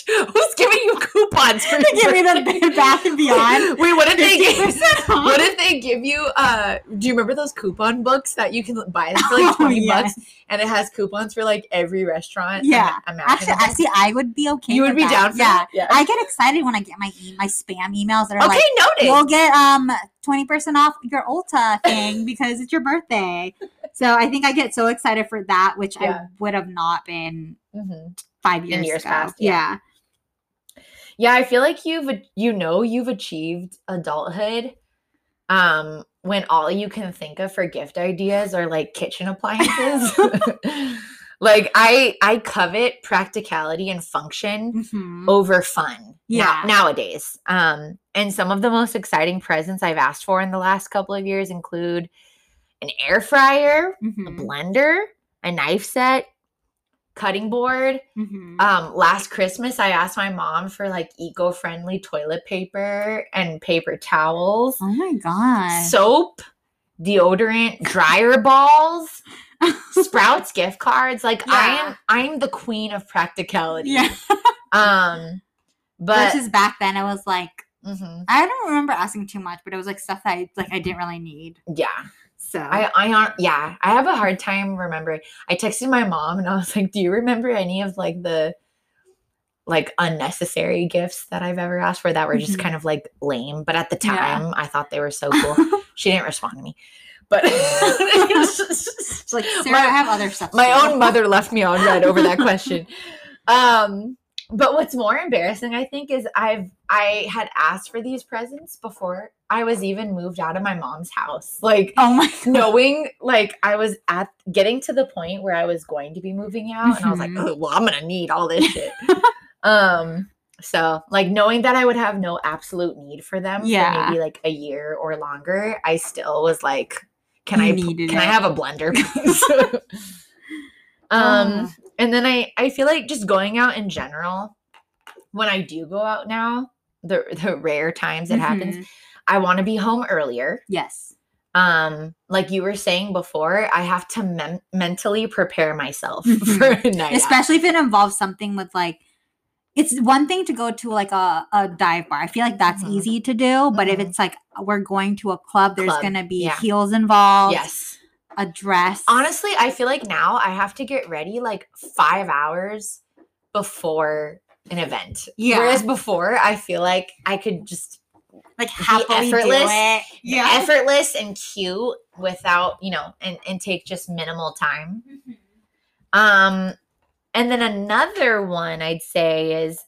gives, who's giving you coupons for They give me the? Bath and Beyond. Wait, what if they give? What if they give you? Uh, do you remember those coupon books that you can buy for like Oh, twenty yes. bucks, and it has coupons for like every restaurant? Yeah. Actually. I see. I would be okay. you would be that. down for yeah. that. Yeah. I get excited when I get my my spam emails that are okay, like, noted. "You'll get um twenty percent off your Ulta thing because it's your birthday." So I think I get so excited for that, which I would have not been Mhm. Five years, years ago. past, yeah. yeah. Yeah, I feel like you've you know you've achieved adulthood um when all you can think of for gift ideas are like kitchen appliances. like I I covet practicality and function Mhm. over fun Yeah. nowadays. Um and some of the most exciting presents I've asked for in the last couple of years include an air fryer, a Mhm. blender, a knife set, cutting board, Mhm. um last christmas i asked my mom for like eco-friendly toilet paper and paper towels oh my god. soap deodorant dryer balls sprouts gift cards like I am i'm the queen of practicality yeah. um but Versus back then, it was like mhm, I don't remember asking too much, but it was like stuff that I, like I didn't really need. yeah So I, I aren't yeah i have a hard time remembering i texted my mom and i was like do you remember any of like the like unnecessary gifts that i've ever asked for that were just Mhm. kind of like lame but at the Yeah. time i thought they were so cool she didn't respond to me but It's like Sarah, My- I have other stuff. my do." own mother left me on red over that question um but what's more embarrassing i think is i've i had asked for these presents before i was even moved out of my mom's house like Oh my god. knowing like I was at getting to the point where I was going to be moving out and I was like, oh, well, I'm gonna need all this shit. um so like knowing that I would have no absolute need for them Yeah. for maybe like a year or longer, I still was like, can You I can I have a blender, um Oh. and then I I feel like just going out in general, when I do go out now, the the rare times it happens, Mhm. I want to be home earlier Yes. um like you were saying before i have to mem- mentally prepare myself Mhm. for a night out. Especially if it involves something with like it's one thing to go to like a, a dive bar. I feel like that's Mhm. easy to do. But if Mhm. it's like we're going to a club, there's Club, gonna be yeah. heels involved, yes a dress. honestly i feel like now i have to get ready like five hours before an event Yeah. whereas before i feel like i could just like happily do effortless. it. Yeah. effortless and cute without you know and, and take just minimal time Um, and then another one I'd say is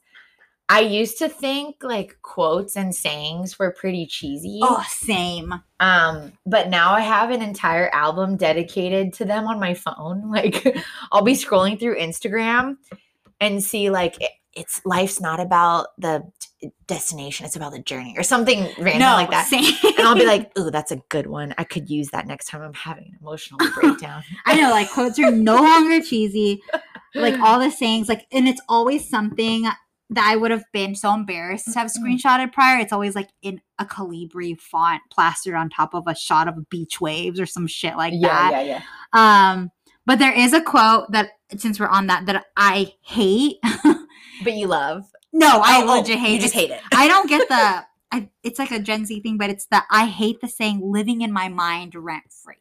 I used to think like quotes and sayings were pretty cheesy. Oh, same. Um, but now I have an entire album dedicated to them on my phone. Like I'll be scrolling through Instagram and see like it's life's not about the destination, it's about the journey or something random no, like that. Same. And I'll be like, "Ooh, that's a good one. I could use that next time I'm having an emotional breakdown." I know, like quotes are no longer cheesy. Like all the sayings, like, and it's always something that I would have been so embarrassed to have Mhm. screenshotted prior. It's always like in a Calibri font plastered on top of a shot of beach waves or some shit like yeah, that. yeah, yeah. Um, but there is a quote that since we're on that that I hate. But you love. no, I Oh, oh, legit hate You it. just hate it. I don't get the I, it's like a Gen Z thing, but it's the I hate the saying "living in my mind rent free."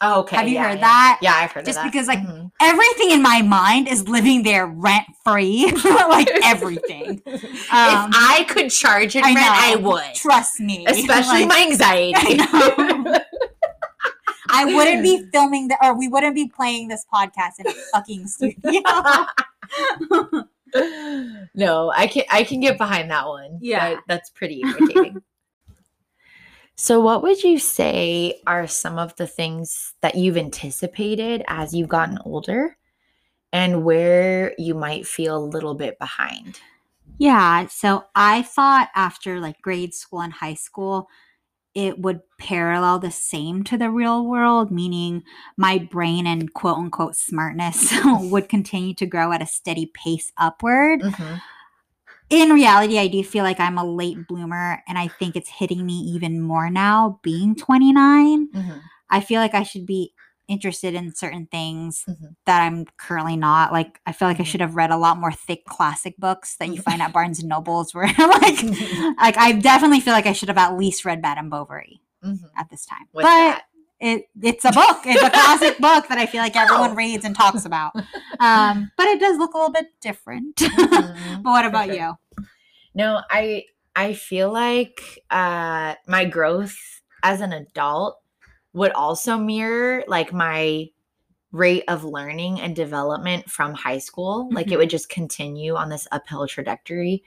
Oh, okay. Have you yeah, heard yeah. that? Yeah, I've heard that. Just because, like, Mhm. Everything in my mind is living there rent free, like everything. if Um, I could charge it I rent, I would. Trust me, Especially Like, my anxiety. I know. I wouldn't be filming the, or we wouldn't be playing this podcast in a fucking studio. No, I can I can get behind that one. Yeah. That- that's pretty irritating. so, what would you say are some of the things that you've anticipated as you've gotten older, and where you might feel a little bit behind? Yeah. So I thought after like grade school and high school, it would parallel the same to the real world, meaning my brain and quote unquote smartness would continue to grow at a steady pace upward. Mhm. In reality, I do feel like I'm a late bloomer, and I think it's hitting me even more now being 29. Mhm. I feel like I should be interested in certain things Mhm. that I'm currently not. Like, I feel like I Mhm. should have read a lot more thick classic books that you find at Barnes and Nobles, where I'm like, like I definitely feel like I should have at least read Madame Bovary Mhm. at this time. But that. it it's a book. It's a classic book that I feel like everyone Oh. reads and talks about. Um, but it does look a little bit different. Mhm. but what about you? No, I I feel like uh my growth as an adult would also mirror like my rate of learning and development from high school. Like it Mhm. would just continue on this uphill trajectory.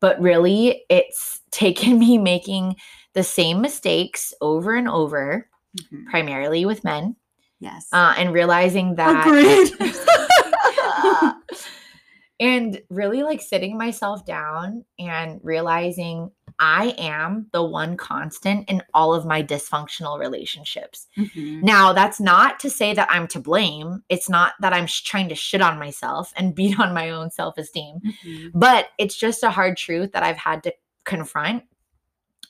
But really, it's taken me making the same mistakes over and over, Mhm. primarily with men, Yes. uh, and realizing that Agreed. and really like sitting myself down and realizing I am the one constant in all of my dysfunctional relationships. Mhm. Now, that's not to say that I'm to blame. It's not that I'm sh- trying to shit on myself and beat on my own self esteem, Mhm. but it's just a hard truth that I've had to confront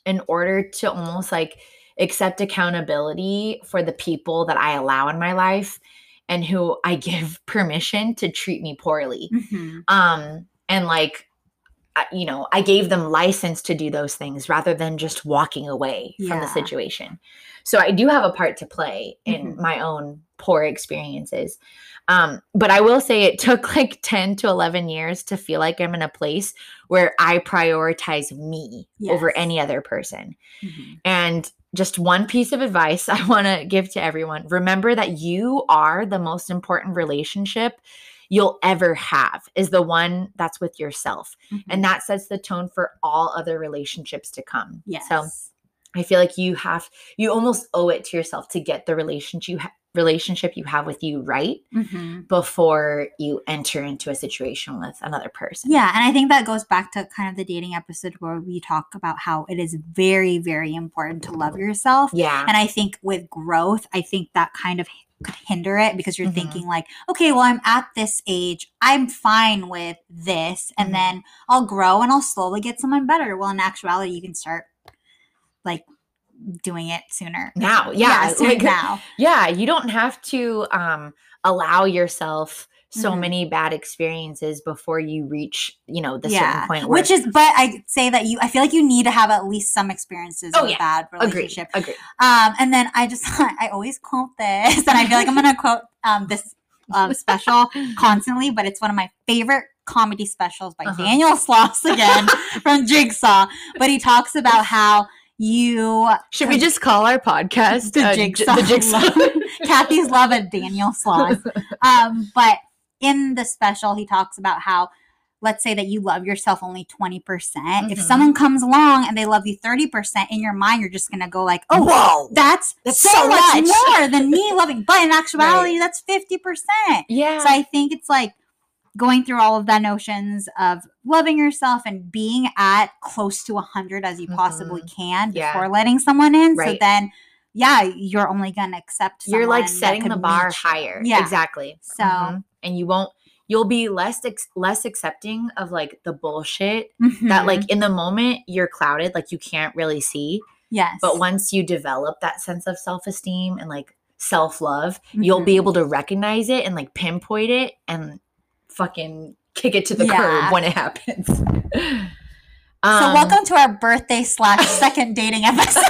in order to almost like accept accountability for the people that I allow in my life and who I give permission to treat me poorly Mhm. um and like you know i gave them license to do those things rather than just walking away from the situation. So i do have a part to play in Mhm. my own poor experiences. Um but i will say it took like 10 to 11 years to feel like i'm in a place where i prioritize me over any other person. Mhm. and just one piece of advice I want to give to everyone remember that you are the most important relationship you'll ever have, is the one that's with yourself. Mhm. And that sets the tone for all other relationships to come. yes. So I feel like you have, you almost owe it to yourself to get the relationship you ha- relationship you have with you right Mhm. before you enter into a situation with another person. Yeah, and I think that goes back to kind of the dating episode where we talk about how it is very, very important to love yourself. Yeah. And I think with growth, I think that kind of hinder it because you're Mhm. thinking like, okay, well, I'm at this age, I'm fine with this, and Mhm. then I'll grow and I'll slowly get someone better. Well, in actuality, you can start like doing it sooner. Now, yeah, sooner like- now. yeah you don't have to um allow yourself so Mhm. many bad experiences before you reach you know the yeah, certain point where which is, but I say that you, I feel like you need to have at least some experiences Oh, with yeah. bad agreed relationship. agreed Um, and then I just I always quote this, and I feel like I'm gonna quote um this um, special constantly, but it's one of my favorite comedy specials by Uh-huh. Daniel Sloss again from Jigsaw. But he talks about how you should we just call our podcast the uh, Jigsaw, the jigsaw Kathy's love of Daniel Sloss. Um, but in the special, he talks about how. Let's say that you love yourself only 20%. If Mhm. someone comes along and they love you 30%, in your mind, you're just going to go like, oh, whoa that's, That's so, so much, much. more than me loving. But in actuality, that's 50%. yeah So I think it's like going through all of the notions of loving yourself and being at close to 100 as you possibly can Yeah. before letting someone in. So then, yeah, you're only going to accept you're like setting the bar higher Yeah. exactly So- Mhm. And you won't you'll be less ex- less accepting of like the bullshit that Mhm. like in the moment you're clouded like you can't really see yes. But once you develop that sense of self esteem and like self love, you'll be able to recognize it and like pinpoint it and fucking kick it to the Yeah. curb when it happens. so Um, welcome to our birthday slash second dating episode.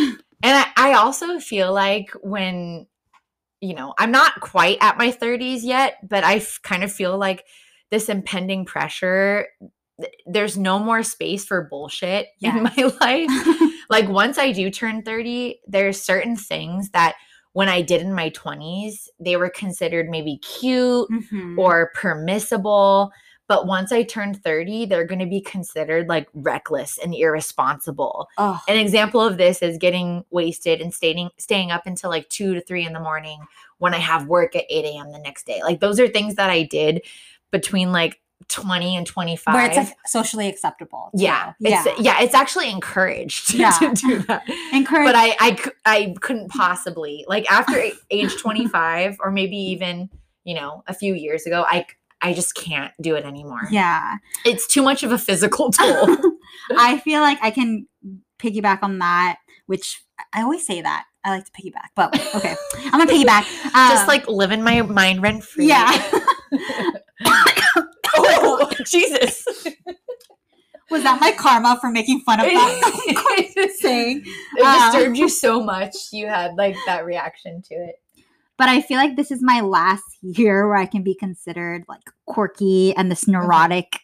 and I, I also feel like when you know i'm not quite at my 30s yet but i f- kind of feel like this impending pressure th- there's no more space for bullshit in my life like once i do turn 30 there's certain things that when i did in my 20s they were considered maybe cute Mhm. or permissible. But once I turn 30, they're going to be considered like reckless and irresponsible. Ugh. An example of this is getting wasted and staying staying up until like two to three in the morning when I have work at 8 a.m. the next day. Like those are things that I did between like 20 and 25. where it's like socially acceptable. too. yeah, it's yeah. it's actually encouraged Yeah. to do that. Encourage. But I, I I couldn't possibly like after age 25 or maybe even, you know, a few years ago, I I just can't do it anymore. yeah. It's too much of a physical toll. I feel like I can piggyback on that, which I always say that. I like to piggyback, but okay. I'm gonna piggyback. just Um, like living my mind rent free. yeah. oh, Jesus. Was that my karma for making fun of that? It disturbed Um, you so much. You had like that reaction to it. But I feel like this is my last year where I can be considered like quirky and this neurotic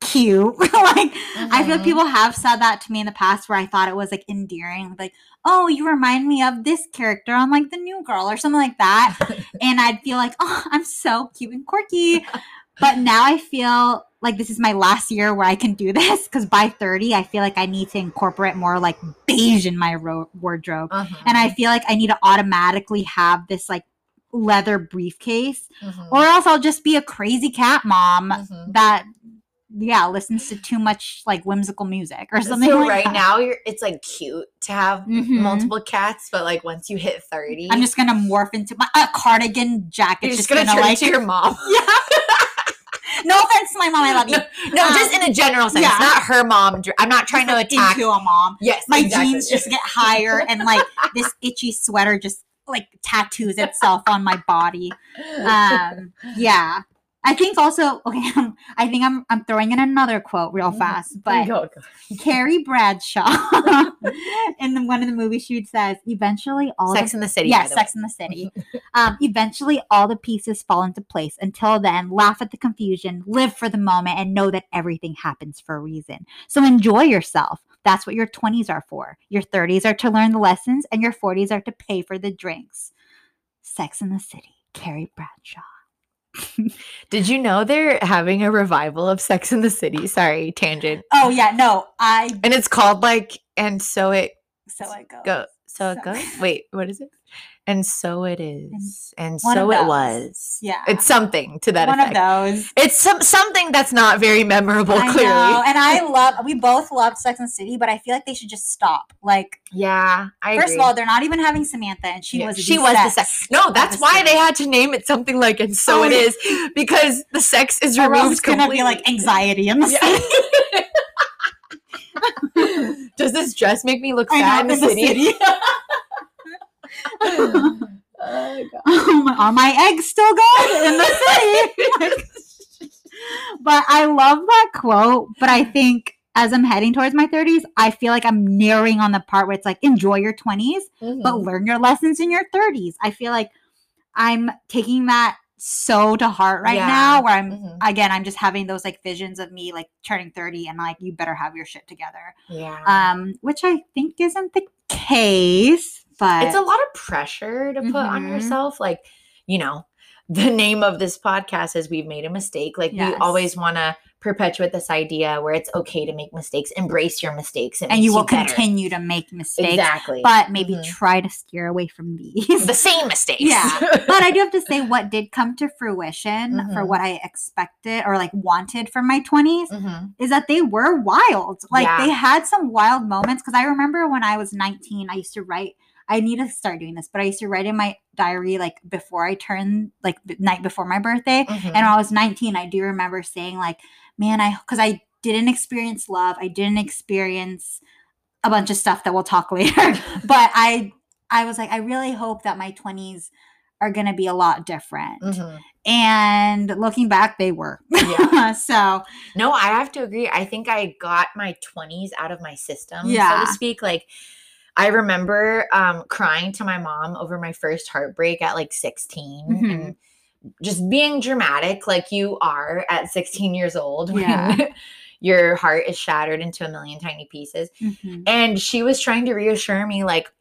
cute. like I feel like Mhm. people have said that to me in the past where I thought it was like endearing, like, oh, you remind me of this character on like the new girl or something like that. and I'd feel like, oh, I'm so cute and quirky. But now I feel like this is my last year where I can do this because by 30, I feel like I need to incorporate more like beige in my ro- wardrobe. Uh-huh. And I feel like I need to automatically have this like leather briefcase, Mhm. or else I'll just be a crazy cat mom Mhm. that, yeah, listens to too much like whimsical music or something so like right that. now you're it's like cute to have Mhm. multiple cats, but like once you hit 30, I'm just gonna morph into my a cardigan jacket. you're just, just gonna, gonna, turn like into your mom. yeah. No offense to my mom, I love you. No, Um, just in a general sense, yeah. not her mom. I'm not trying to attack. into a mom. yes, My exactly. jeans just get higher, and like this itchy sweater just like tattoos itself on my body. Um, yeah. I think also okay. I think I'm I'm throwing in another quote real Mhm. fast, but Go, go. Carrie Bradshaw in the, one of the movies she says eventually all Sex the, in the City. yeah Sex in the City. um, eventually all the pieces fall into place. Until then, laugh at the confusion, live for the moment, and know that everything happens for a reason. So enjoy yourself. That's what your 20s are for. Your 30s are to learn the lessons, and your 40s are to pay for the drinks. Sex in the City. Carrie Bradshaw. Did you know they're having a revival of Sex in the City? Sorry, tangent. Oh yeah, no, I And it's called like, and so it so I go. go, so it goes. Wait, what is it? And so it is, and of so it was. Yeah. it's something to that one effect. of those. It's some something that's not very memorable. I clearly, know, and I love. We both love Sex and City, but I feel like they should just stop. Like, yeah. I first agree. of all, they're not even having Samantha, and she Yeah, was. she the was the sex sex. No, that's why city. they had to name it something like and so Oh, it yeah. is because the sex is removed it's gonna be like anxiety in the. Yeah. Does this dress make me look sad in the city? oh Oh, my, are my eggs still good in the city? but I love that quote. But I think as I'm heading towards my 30s, I feel like I'm nearing on the part where it's like enjoy your 20s, but Mhm. learn your lessons in your 30s. I feel like I'm taking that so to heart right Yeah. now where I'm Mhm. again I'm just having those like visions of me like turning 30 and like you better have your shit together. yeah. Um which I think isn't the case, but it's a lot of pressure to put on Mhm. yourself. Like, you know, the name of this podcast is We've Made a Mistake. Like, Yes. we always want to perpetuate this idea where it's okay to make mistakes, embrace your mistakes, and you will better. continue to make mistakes, Exactly. but maybe Mhm. try to steer away from these. the same mistakes. Yeah. but I do have to say what did come to fruition for Mhm. what I expected or like wanted from my 20s Mhm. is that they were wild. Like Yeah. they had some wild moments. Cause I remember when I was 19, I used to write, I need to start doing this, but I used to write in my diary like before I turned, like the night before my birthday. Mhm. And when I was 19, I do remember saying, like, man, I, cause I didn't experience love. I didn't experience a bunch of stuff that we'll talk later. but I, I was like, I really hope that my 20s are going to be a lot different. Mhm. And looking back, they were. Yeah. so, No, I have to agree. I think I got my 20s out of my system, so to speak. Like, I remember um, crying to my mom over my first heartbreak at like 16 Mhm. and just being dramatic like you are at 16 years old when your heart is shattered into a million tiny pieces. mhm. And she was trying to reassure me, like,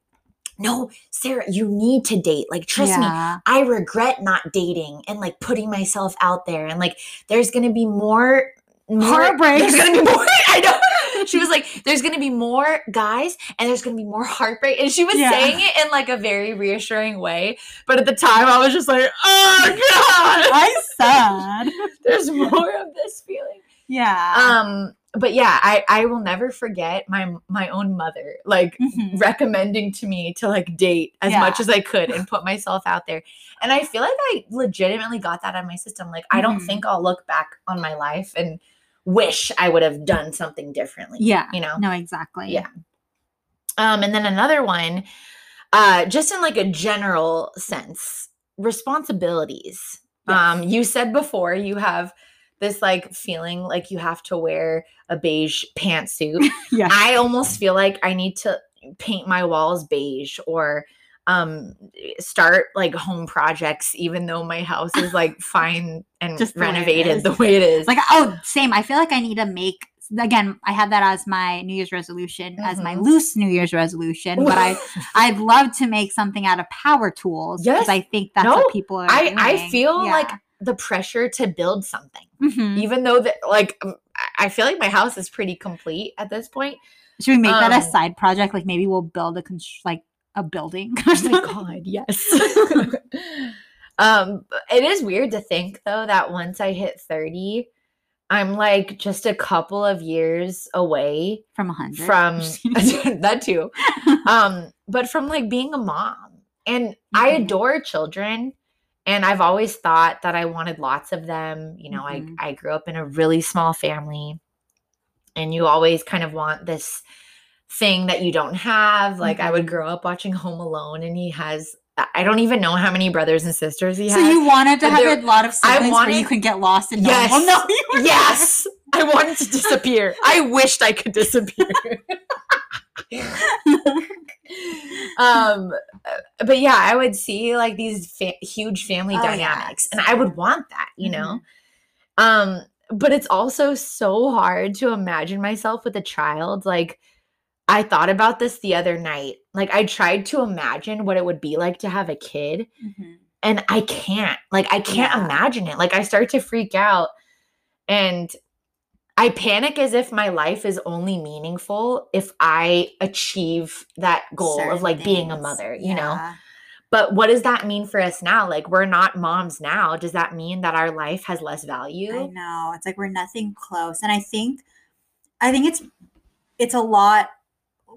no, Sarah, you need to date. Like, trust me, I regret not dating and like putting myself out there and like there's gonna be more, more Heartbreaks. There's gonna be more. I know. She was like, "There's gonna be more guys, and there's gonna be more heartbreak." And she was Yeah. saying it in like a very reassuring way, but at the time, I was just like, "Oh God, I'm sad. there's more of this feeling." Yeah. Um, but yeah, I I will never forget my my own mother like Mhm. recommending to me to like date as much as I could and put myself out there. And I feel like I legitimately got that out of my system. Like I don't Mhm. think I'll look back on my life and wish I would have done something differently. Yeah. You know? No, exactly. Yeah. Um, and then another one, uh, just in like a general sense, responsibilities. Um, you said before you have this like feeling like you have to wear a beige pantsuit. Yeah. I almost feel like I need to paint my walls beige or um start like home projects even though my house is like fine and Just renovated the way it is. Like, oh, same. I feel like I need to make again. I had that as my New Year's resolution, as my Mhm. loose New Year's resolution. But I, I'd love to make something out of power tools Yes. I think that's No, what people are. I I feel Yeah. like the pressure to build something. Mhm. even though that like um, I- feel like my house is pretty complete at this point. Should we make that a um, side project? Like maybe we'll build a const- like a building. Oh my god, yes. um it is weird to think though that once I hit 30, I'm like just a couple of years away From a hundred. from that too. Um but from like being a mom. And I Mhm. adore children and I've always thought that I wanted lots of them. You know, Mhm. I I grew up in a really small family and you always kind of want this thing that you don't have. Like I would Mhm. grow up watching Home Alone and he has I- don't even know how many brothers and sisters he so has. So you wanted to have there- a lot of I siblings where you wanted- could get lost and no Yes. one will know you were there. yes. I wanted to disappear. I wished I could disappear. um uh, but yeah i would see like these fa- huge family Oh, dynamics yes. and i would want that you know Mhm. um but it's also so hard to imagine myself with a child like i thought about this the other night like i tried to imagine what it would be like to have a kid Mhm. and I can't. Like I can't Yeah. imagine it. Like I start to freak out and I panic as if my life is only meaningful if I achieve that goal of Certain like being a mother, you know. But what does that mean for us now? Like we're not moms now. Does that mean that our life has less value? I know. It's like we're nothing close. And I think I think it's it's a lot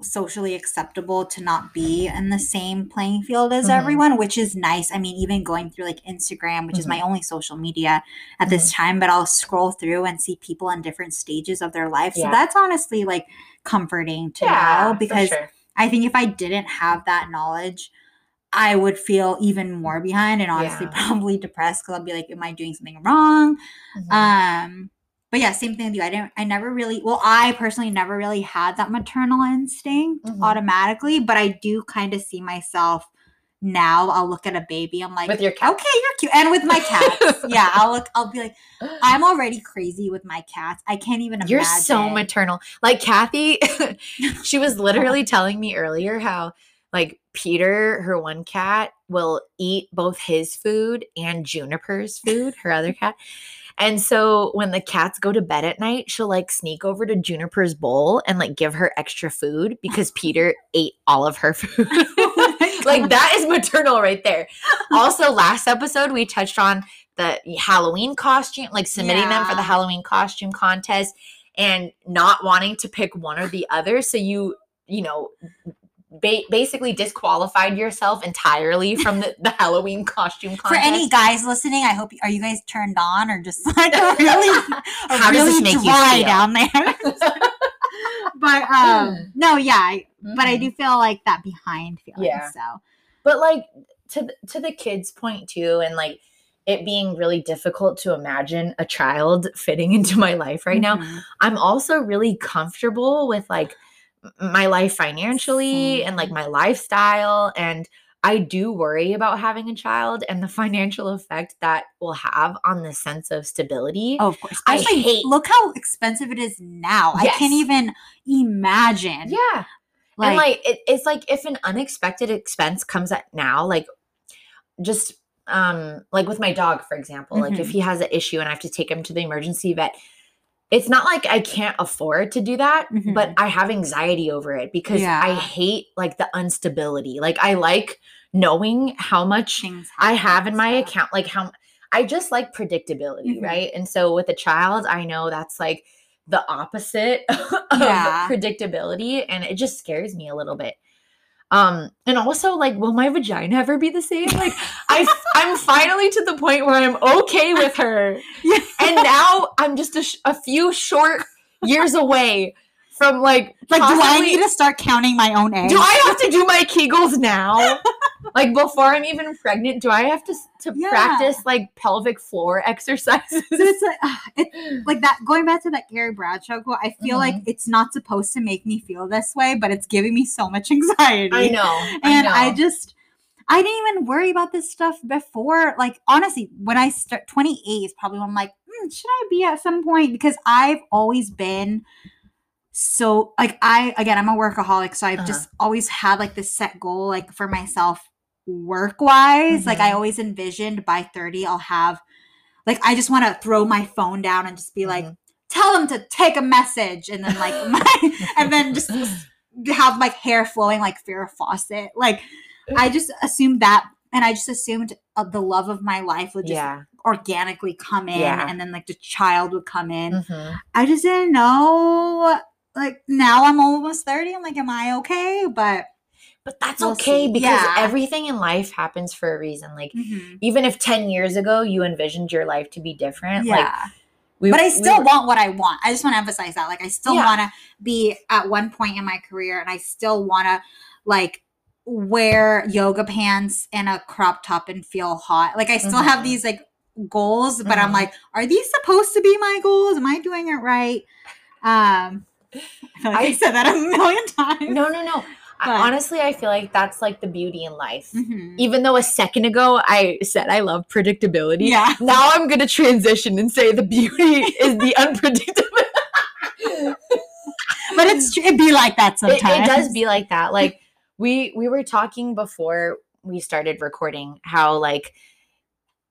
socially acceptable to not be in the same playing field as Mhm. everyone, which is nice. I mean, even going through like Instagram, which is Mm-hmm. my only social media at this time, but I'll scroll through and see people in different stages of their life. So that's honestly like comforting to know because sure. I think if I didn't have that knowledge, I would feel even more behind and honestly Yeah. probably depressed because I'll be like, am I doing something wrong? Mhm. Um, but yeah, same thing with you. I didn't I never really well, I personally never really had that maternal instinct Mhm. automatically, but I do kind of see myself now. I'll look at a baby, I'm like, With your cat. okay, you're cute. And with my cats. yeah, I'll look, I'll be like, I'm already crazy with my cats. I can't even imagine. You're so maternal. Like Kathy, she was literally telling me earlier how like Peter, her one cat, will eat both his food and Juniper's food, her other cat. And so when the cats go to bed at night, she'll like sneak over to Juniper's bowl and like give her extra food because Peter ate all of her food. Oh like that is maternal right there. Also, last episode we touched on the Halloween costume, like submitting them for the Halloween costume contest and not wanting to pick one or the other. So you, you know, ba- basically disqualified yourself entirely from the, the Halloween costume For any guys listening, I hope are you guys turned on or just like really, How does this really make you dry feel? down there? but um, no, yeah, I, but I do feel like that behind feeling. Yeah. So But like to to the kids point too and like it being really difficult to imagine a child fitting into my life right now Mhm. i'm also really comfortable with like my life financially and like my lifestyle and i do worry about having a child and the financial effect that will have on the sense of stability Oh, of course. I hate- look how expensive it is now. I can't even imagine. yeah and like it, it's like if an unexpected expense comes at now like just um like with my dog for example like if Mhm. he has an issue and i have to take him to the emergency vet it's not like i can't afford to do that but Mhm. i have anxiety over it because i hate like the instability like i like knowing how much things i have in my stuff. account like how i just like predictability Mhm. right and so with a child i know that's like the opposite of Yeah. predictability and it just scares me a little bit um and also like will my vagina ever be the same like i i'm finally to the point where i'm okay with her Yeah. and now i'm just a, sh- a few short years away from like Like, do I need to start counting my own eggs? do I have to do my Kegels now? like before I'm even pregnant, do I have to to Yeah. practice like pelvic floor exercises? So it's like, ah, like that. Going back to that Carrie Bradshaw quote, I feel like Mm-hmm. it's not supposed to make me feel this way, but it's giving me so much anxiety. I know. and I, know. just I didn't even worry about this stuff before. Like honestly, when I start 28 is probably when I'm like, "Hmm, should I be at some point? Because I've always been so like I again I'm a workaholic, so I've Uh-huh. just always had like this set goal like for myself work wise. Like I Mhm. always envisioned by 30 I'll have like I just want to throw my phone down and just be like, Mhm. tell them to take a message and then like my and then just have like hair flowing like Farrah Fawcett. Like I just assumed that, and I just assumed uh, the love of my life would just yeah. organically come in, Yeah. and then like the child would come in. Mhm. I just didn't know. Like now I'm almost thirty. I'm like, am I okay? But But that's We'll okay see. because Yeah. everything in life happens for a reason. Like mhm. even if 10 years ago you envisioned your life to be different, like yeah, we but I we still were- want what I want. I just want to emphasize that. Like I still Yeah. want to be at one point in my career, and I still want to like wear yoga pants and a crop top and feel hot. Like I still have Mhm. these like goals, but I'm Mhm. like, are these supposed to be my goals? Am I doing it right? Um, I, feel like I, I- said that a million times. No, no, no. I- honestly, I feel like that's like the beauty in life. Mhm. Even though a second ago I said I love predictability, Yeah. now I'm gonna transition and say the beauty is the unpredictable. But it's it be like that sometimes. it does be like that. Like we we were talking before we started recording how like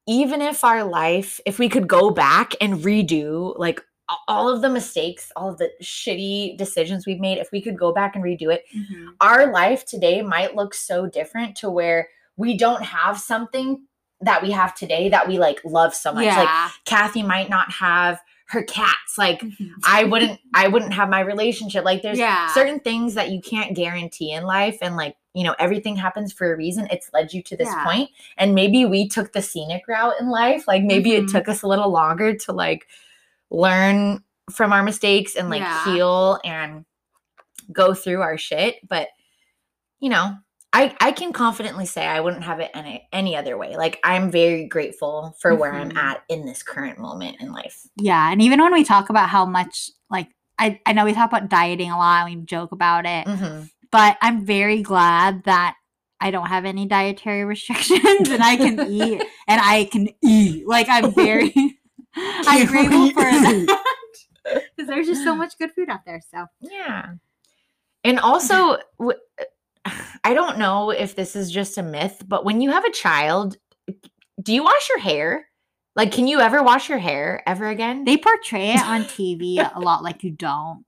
even if our life, if we could go back and redo like all of the mistakes, all of the shitty decisions we've made, if we could go back and redo it, Mhm. our life today might look so different to where we don't have something that we have today that we like love so much. Like Kathy might not have her cats. Like Mhm. I wouldn't I wouldn't have my relationship. Like there's Yeah. certain things that you can't guarantee in life and like, you know, everything happens for a reason. It's led you to this Yeah. point. And maybe we took the scenic route in life. Like maybe Mhm. it took us a little longer to like learn from our mistakes and like Yeah. heal and go through our shit, but you know, I I can confidently say I wouldn't have it any any other way. Like I'm very grateful for where I'm Mhm. at in this current moment in life. Yeah, and even when we talk about how much like I, I know we talk about dieting a lot and we joke about it, Mhm. but I'm very glad that I don't have any dietary restrictions and I can eat and I can eat. Like I'm very I'm grateful for that. Because there's just so much good food out there. So Yeah. And also, w- I don't know if this is just a myth, but when you have a child, do you wash your hair? Like, can you ever wash your hair ever again? they portray it on TV a lot like you don't.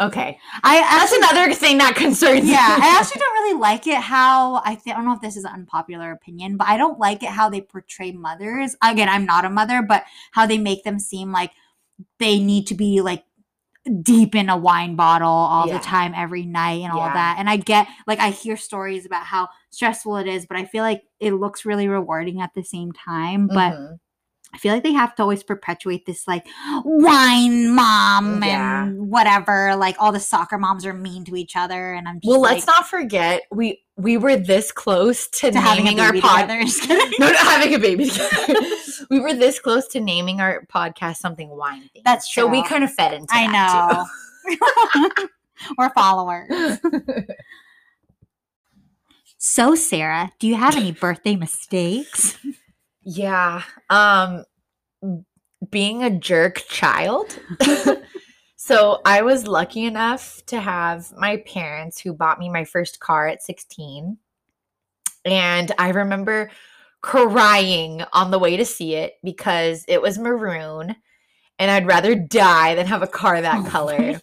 Okay. I That's another thing that concerns me. yeah, I actually don't really like it how I think I don't know if this is an unpopular opinion, but I don't like it how they portray mothers. Again, I'm not a mother, but how they make them seem like they need to be like deep in a wine bottle all Yeah. the time every night and all Yeah. that. And I get like I hear stories about how stressful it is, but I feel like it looks really rewarding at the same time. But Mhm. I feel like they have to always perpetuate this like wine mom Yeah. and whatever. Like all the soccer moms are mean to each other, and I'm just Well, like, let's not forget we we were this close to, to naming our baby pod. together. Just kidding. no, not having a baby we were this close to naming our podcast something wine. That's true. So we kind of fed into I know. We're followers. So, Sarah, do you have any birthday mistakes? Yeah. Um being a jerk child. so I was lucky enough to have my parents who bought me my first car at 16. And I remember crying on the way to see it because it was maroon and I'd rather die than have a car that Oh color.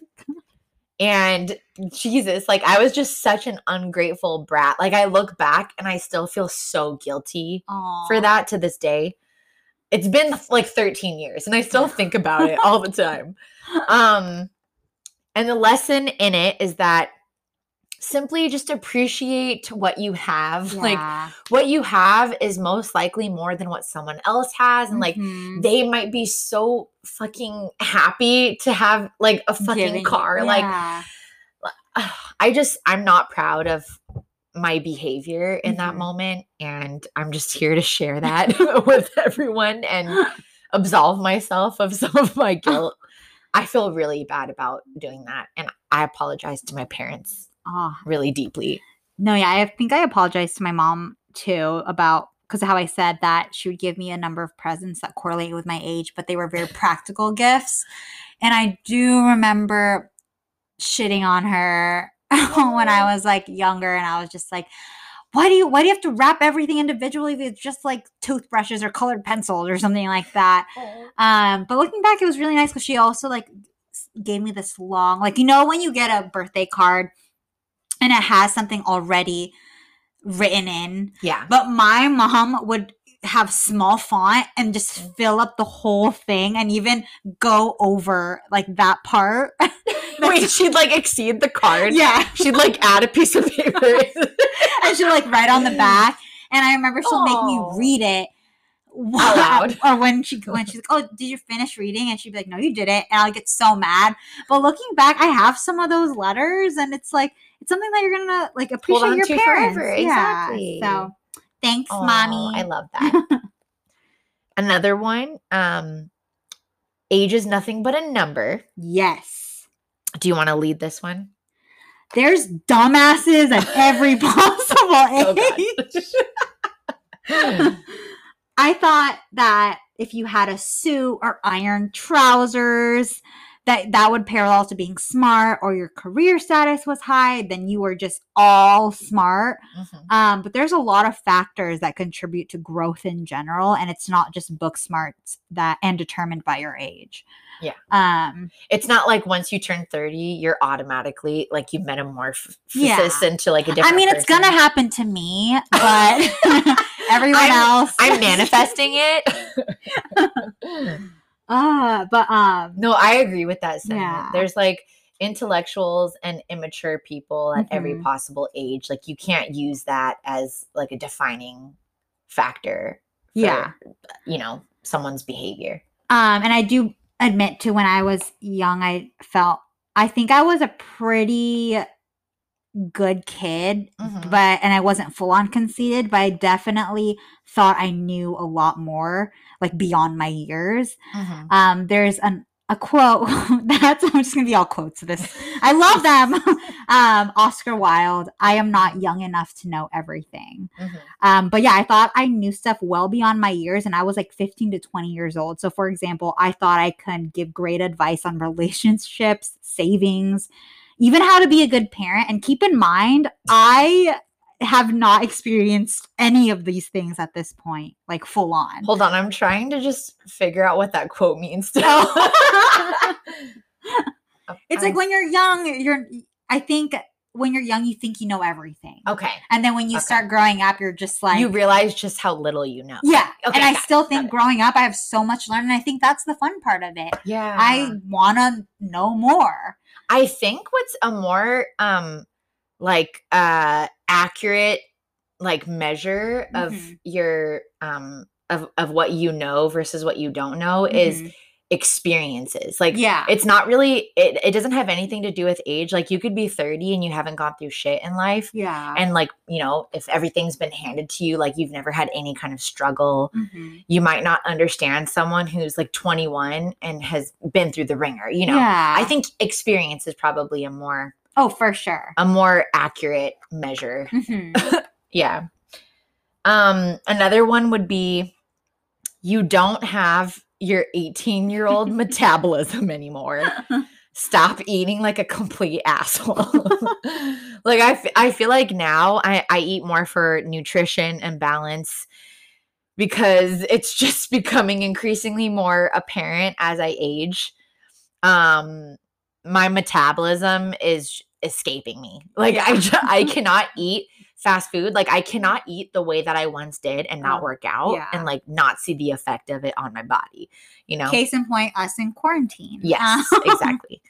And Jesus, like I was just such an ungrateful brat. Like I look back and I still feel so guilty for that to this day. It's been like 13 years and I still think about it all the time. Um and the lesson in it is that simply just appreciate what you have. Like what you have is most likely more than what someone else has and like Mhm. they might be so fucking happy to have like a fucking Giving car like. I just I'm not proud of my behavior in that Mhm. moment and I'm just here to share that with everyone and absolve myself of some of my guilt. I feel really bad about doing that and I apologize to my parents Aw. really deeply. No, yeah, I think I apologized to my mom too about because of how I said that she would give me a number of presents that correlate with my age, but they were very practical gifts. And I do remember shitting on her when I was like younger, and I was just like, "Why do you? Why do you have to wrap everything individually? If it's just like toothbrushes or colored pencils or something like that." Um, but looking back, it was really nice because she also like gave me this long, like you know, when you get a birthday card and it has something already written in, Yeah. but my mom would have small font and just mm. fill up the whole thing and even go over like that part. Wait, she'd like exceed the card. yeah, She'd like add a piece of paper. and she'd like write on the back. And I remember she'll make me read it. Out loud. or when she when she's like, "Oh, did you finish reading?" and she'd be like, "No, you didn't," and I'll get so mad. But looking back, I have some of those letters, and it's like it's something that you're gonna like appreciate on your to parents. forever, Yeah, exactly. So, thanks, mommy. I love that. Another one, um, age is nothing but a number. yes, Do you want to lead this one? there's dumbasses at every possible Oh, age. I thought that if you had a suit or iron trousers, that that would parallel to being smart or your career status was high, then you were just all smart. Mhm. Um, but there's a lot of factors that contribute to growth in general, and it's not just book smarts that and determined by your age. Yeah. Um, It's not like once you turn 30, you're automatically like you metamorphosis Yeah. into like a different I mean, it's gonna happen to me, but everyone I'm- else, I'm manifesting it. Uh, but um, no, I agree with that sentiment. Yeah. There's like intellectuals and immature people at every Mhm. possible age. Like you can't use that as like a defining factor. For, Yeah. You know, someone's behavior. Um, and I do admit to when I was young, I felt I think I was a pretty good kid, Mhm. but and I wasn't full on conceited, but I definitely thought I knew a lot more, like beyond my years. Mhm. Um, there's an a quote that's I'm just gonna be all quotes this. I love them. um, Oscar Wilde. I am not young enough to know everything. Mhm. Um, but yeah, I thought I knew stuff well beyond my years, and I was like 15 to 20 years old. So, for example, I thought I could give great advice on relationships, savings, even how to be a good parent. And keep in mind, I have not experienced any of these things at this point, like full on. Hold on, I'm trying to just figure out what that quote means. Still. Oh. It's like when you're young, you're, I think when you're young, you think you know everything. okay, And then when you Okay. start growing up, you're just like, you realize just how little you know. Yeah. Okay, and I it, still think it. growing up, I have so much to learn. And I think that's the fun part of it. Yeah, I want to know more. I think what's a more um like uh accurate like measure of Mhm. your um of of what you know versus what you don't know is Mhm. Experiences. Like yeah. it's not really it, it doesn't have anything to do with age. Like you could be 30 and you haven't gone through shit in life. yeah. And like, you know, if everything's been handed to you, like you've never had any kind of struggle, Mhm. you might not understand someone who's like 21 and has been through the ringer, you know. yeah. I think experience is probably a more Oh, for sure. a more accurate measure. Mhm. Yeah. Um another one would be you don't have your 18 year old metabolism anymore. Stop eating like a complete asshole. like I, f- I feel like now I, I eat more for nutrition and balance because it's just becoming increasingly more apparent as I age. Um my metabolism is escaping me. Like I I cannot eat fast food. Like I cannot eat the way that I once did and not Oh, work out yeah. and like not see the effect of it on my body. You know? Case in point, us in quarantine. Yes, exactly.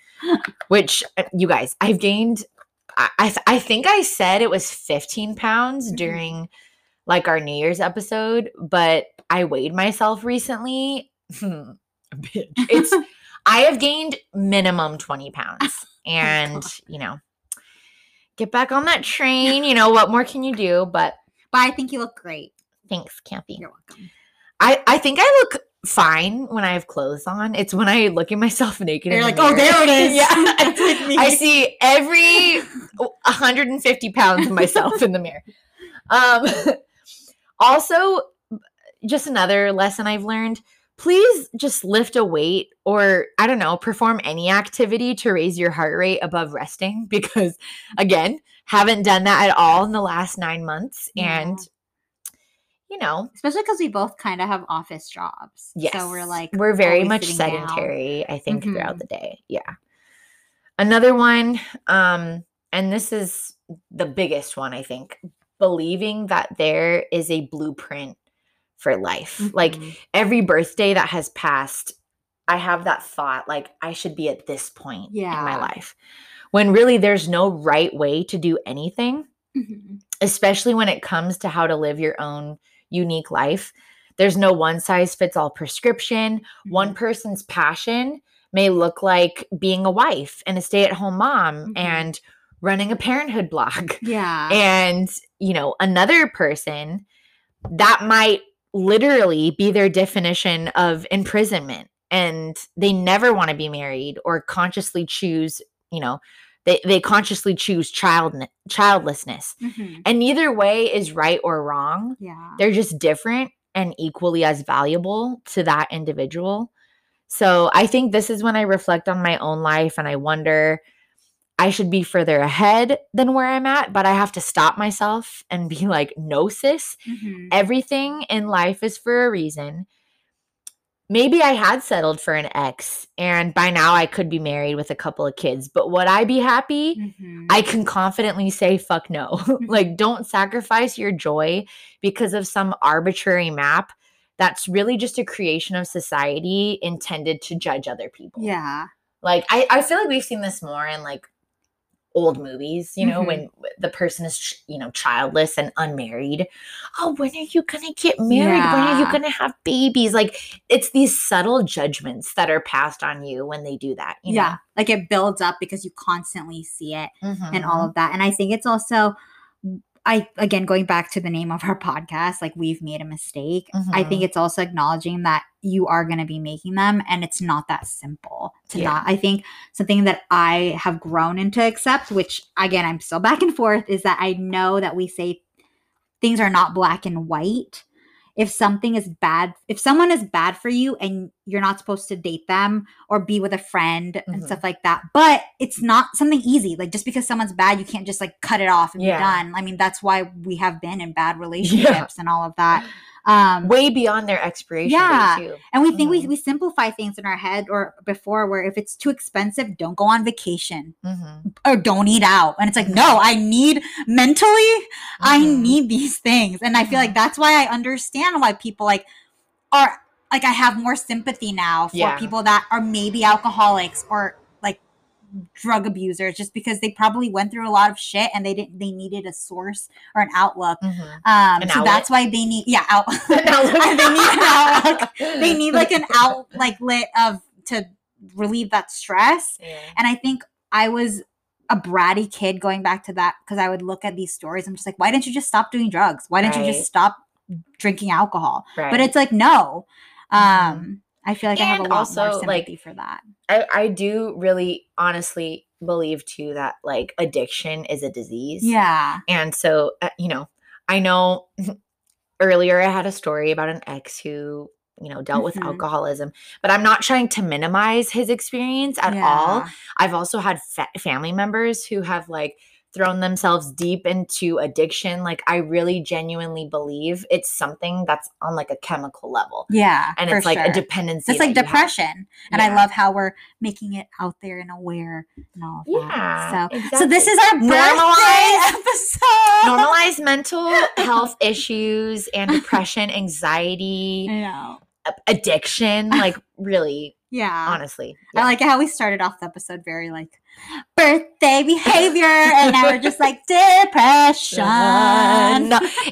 Which uh, you guys, I've gained. I I, I think I said it was 15 pounds Mhm. during like our New Year's episode, but I weighed myself recently. Bitch, it's I have gained minimum 20 pounds, and God. you know, get back on that train. You know what more can you do? But But I think you look great. thanks, Kathy. You're welcome. I I think I look fine when I have clothes on. It's when I look at myself naked. You're like, the oh, there it is. yeah, That's like me. I see every 150 pounds of myself in the mirror. Um, also, just another lesson I've learned. Please just lift a weight or I don't know, perform any activity to raise your heart rate above resting because again, haven't done that at all in the last 9 months Yeah. and you know, Especially because we both kind of have office jobs. Yes. So we're like, we're very much sedentary, I think, throughout Mhm. the day. Yeah. Another one, um, and this is the biggest one, I think, believing that there is a blueprint for life. Like Mhm. every birthday that has passed, I have that thought, like, I should be at this point yeah. in my life. When really there's no right way to do anything Mhm. especially when it comes to how to live your own unique life. There's no one size fits all prescription. One Mhm. person's passion may look like being a wife and a stay at home mom Mhm. and running a parenthood blog. Yeah. And, you know, another person that might literally be their definition of imprisonment and they never want to be married or consciously choose, you know, they, they consciously choose child childlessness Mhm. and neither way is right or wrong. Yeah. They're just different and equally as valuable to that individual. So I think this is when I reflect on my own life and I wonder I should be further ahead than where I'm at, but I have to stop myself and be like, no, sis, Mhm. everything in life is for a reason. Maybe I had settled for an ex and by now I could be married with a couple of kids, but would I be happy? Mhm. I can confidently say fuck no. like don't sacrifice your joy because of some arbitrary map that's really just a creation of society intended to judge other people. yeah. Like I, I feel like we've seen this more in like old movies, you know, Mhm. when the person is, you know, childless and unmarried. Oh, when are you going to get married? When are you going to have babies? Like it's these subtle judgments that are passed on you when they do that. You yeah. Like it builds up because you constantly see it know? and all Mhm. of that. And I think it's also I again going back to the name of our podcast, like we've made a mistake. I think Mhm. it's also acknowledging that you are going to be making them and it's not that simple to Yeah. not. I think something that I have grown into accept, which again I'm still back and forth, is that I know that we say things are not black and white. If something is bad, if someone is bad for you and you're not supposed to date them or be with a friend and Mhm. stuff like that, but it's not something easy. Like just because someone's bad, you can't just like cut it off and Yeah. be done. I mean, that's why we have been in bad relationships and all of that. Um, way beyond their expiration Yeah. and we think we, Mhm. we simplify things in our head or before where if it's too expensive, don't go on vacation Mhm. or don't eat out. And it's like, no, I need mentally, I Mhm. need these things. And I feel like Mhm. that's why I understand why people like are like I have more sympathy now for Yeah. people that are maybe alcoholics or like drug abusers just because they probably went through a lot of shit and they didn't they needed a source or an outlook. Mhm. Um, An so outlet? that's why they need yeah out. They need an outlook. They need like an out like lit of to relieve that stress. Yeah. And I think I was a bratty kid going back to that because I would look at these stories. I'm just like, why didn't you just stop doing drugs? Why didn't you just stop drinking alcohol? Right. But it's like no. Um, Mhm. I feel like I have a And lot also, more like, sympathy for that. I, I do really honestly believe too that like addiction is a disease. Yeah. And so, uh, you know, I know earlier I had a story about an ex who, you know, dealt with Mhm. alcoholism, but I'm not trying to minimize his experience at all. I've also had fa- family members who have like thrown themselves deep into addiction. Like, I really genuinely believe it's something that's on like a chemical level. Yeah. And it's like sure. a dependency. It's like depression. And I love how we're making it out there and aware and all of Yeah. that. So so this is our birthday Normalize- episode. normalize mental health issues and depression, anxiety, addiction. Like, really, Yeah. honestly. I like how we started off the episode very like birthday behavior, and now we're just like depression.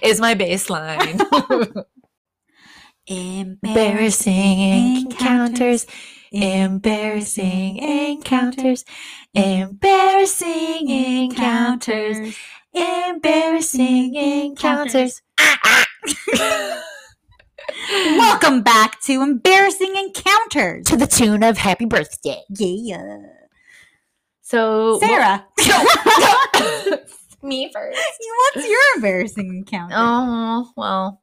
Is my baseline. Embarrassing encounters. Embarrassing encounters. Embarrassing encounters. Embarrassing encounters. Welcome back to embarrassing encounters. to the tune of Happy Birthday. Yeah, So, Sarah. me first. What's your embarrassing encounter? Oh well,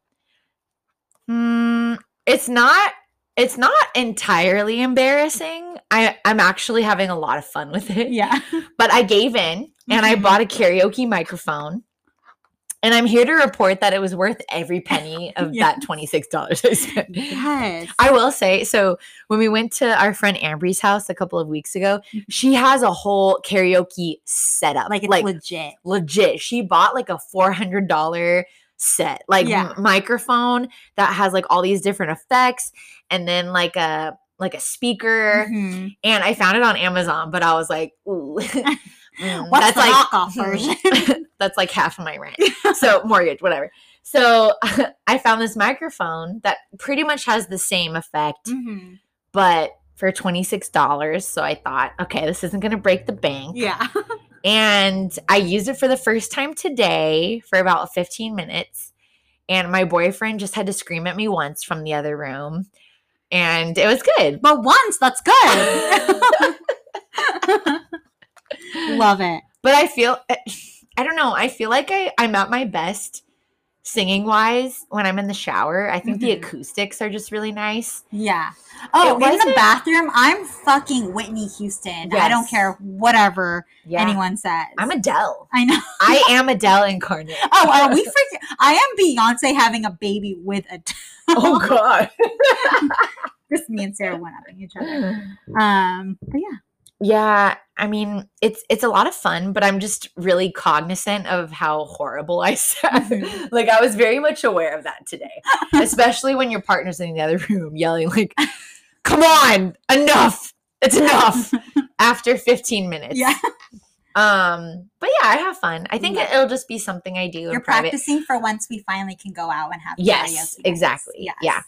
Hmm, it's not. It's not entirely embarrassing. I I'm actually having a lot of fun with it. Yeah. But I gave in and I Mhm. bought a karaoke microphone. And I'm here to report that it was worth every penny of Yeah. that $26 I spent. Yes. I will say, so when we went to our friend Ambry's house a couple of weeks ago, she has a whole karaoke setup. like it's like legit. legit. She bought like a $400 set, like Yeah. m- microphone that has like all these different effects and then like a like a speaker. Mhm. And I found it on Amazon, but I was like, ooh. mm, What's that's the like knockoff version? that's like half of my rent. So mortgage, whatever. So I found this microphone that pretty much has the same effect, Mhm. but for $26. So I thought, okay, this isn't going to break the bank. Yeah. And I used it for the first time today for about 15 minutes. And my boyfriend just had to scream at me once from the other room. And it was good. But once, that's good. Love it. But I feel, I don't know, I feel like I, I'm at my best singing wise when I'm in the shower. I think the Mhm. acoustics are just really nice. Yeah. Oh, in the bathroom, I'm fucking Whitney Houston. I don't care whatever Yeah. anyone says. I'm Adele. I know. I am Adele incarnate. Oh, are we freaking? I am Beyonce having a baby with a. Oh, God. Just me and Sarah went up each other. Um, but yeah. Yeah, I mean, it's it's a lot of fun, but I'm just really cognizant of how horrible I sound. Mhm. like I was very much aware of that today, especially when your partner's in the other room yelling like, "Come on, enough! It's enough!" After 15 minutes. Yeah. Um, but yeah, I have fun. I think Yeah. it'll just be something I do You're in private. practicing for once we finally can go out and have Yes, exactly. Yes. Yeah.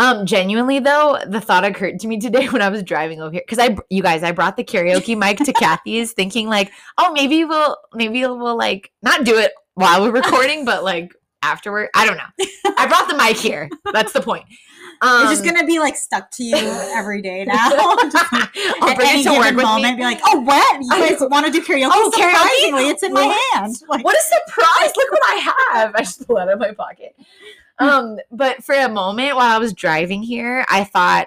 Um, genuinely though, the thought occurred to me today when I was driving over here because I, you guys, I brought the karaoke mic to Kathy's, thinking like, oh, maybe we'll, maybe we'll like not do it while we're recording, but like afterward. I don't know. I brought the mic here. That's the point. Um, it's just gonna be like stuck to you every day now. I'll bring it to work with moment, me. be like, "Oh, what? You guys want to do karaoke? Oh, karaoke? Surprisingly, it's in my hand." Like, what a surprise! Look what I have. I just pulled it out of my pocket. Um, but for a moment while I was driving here, I thought,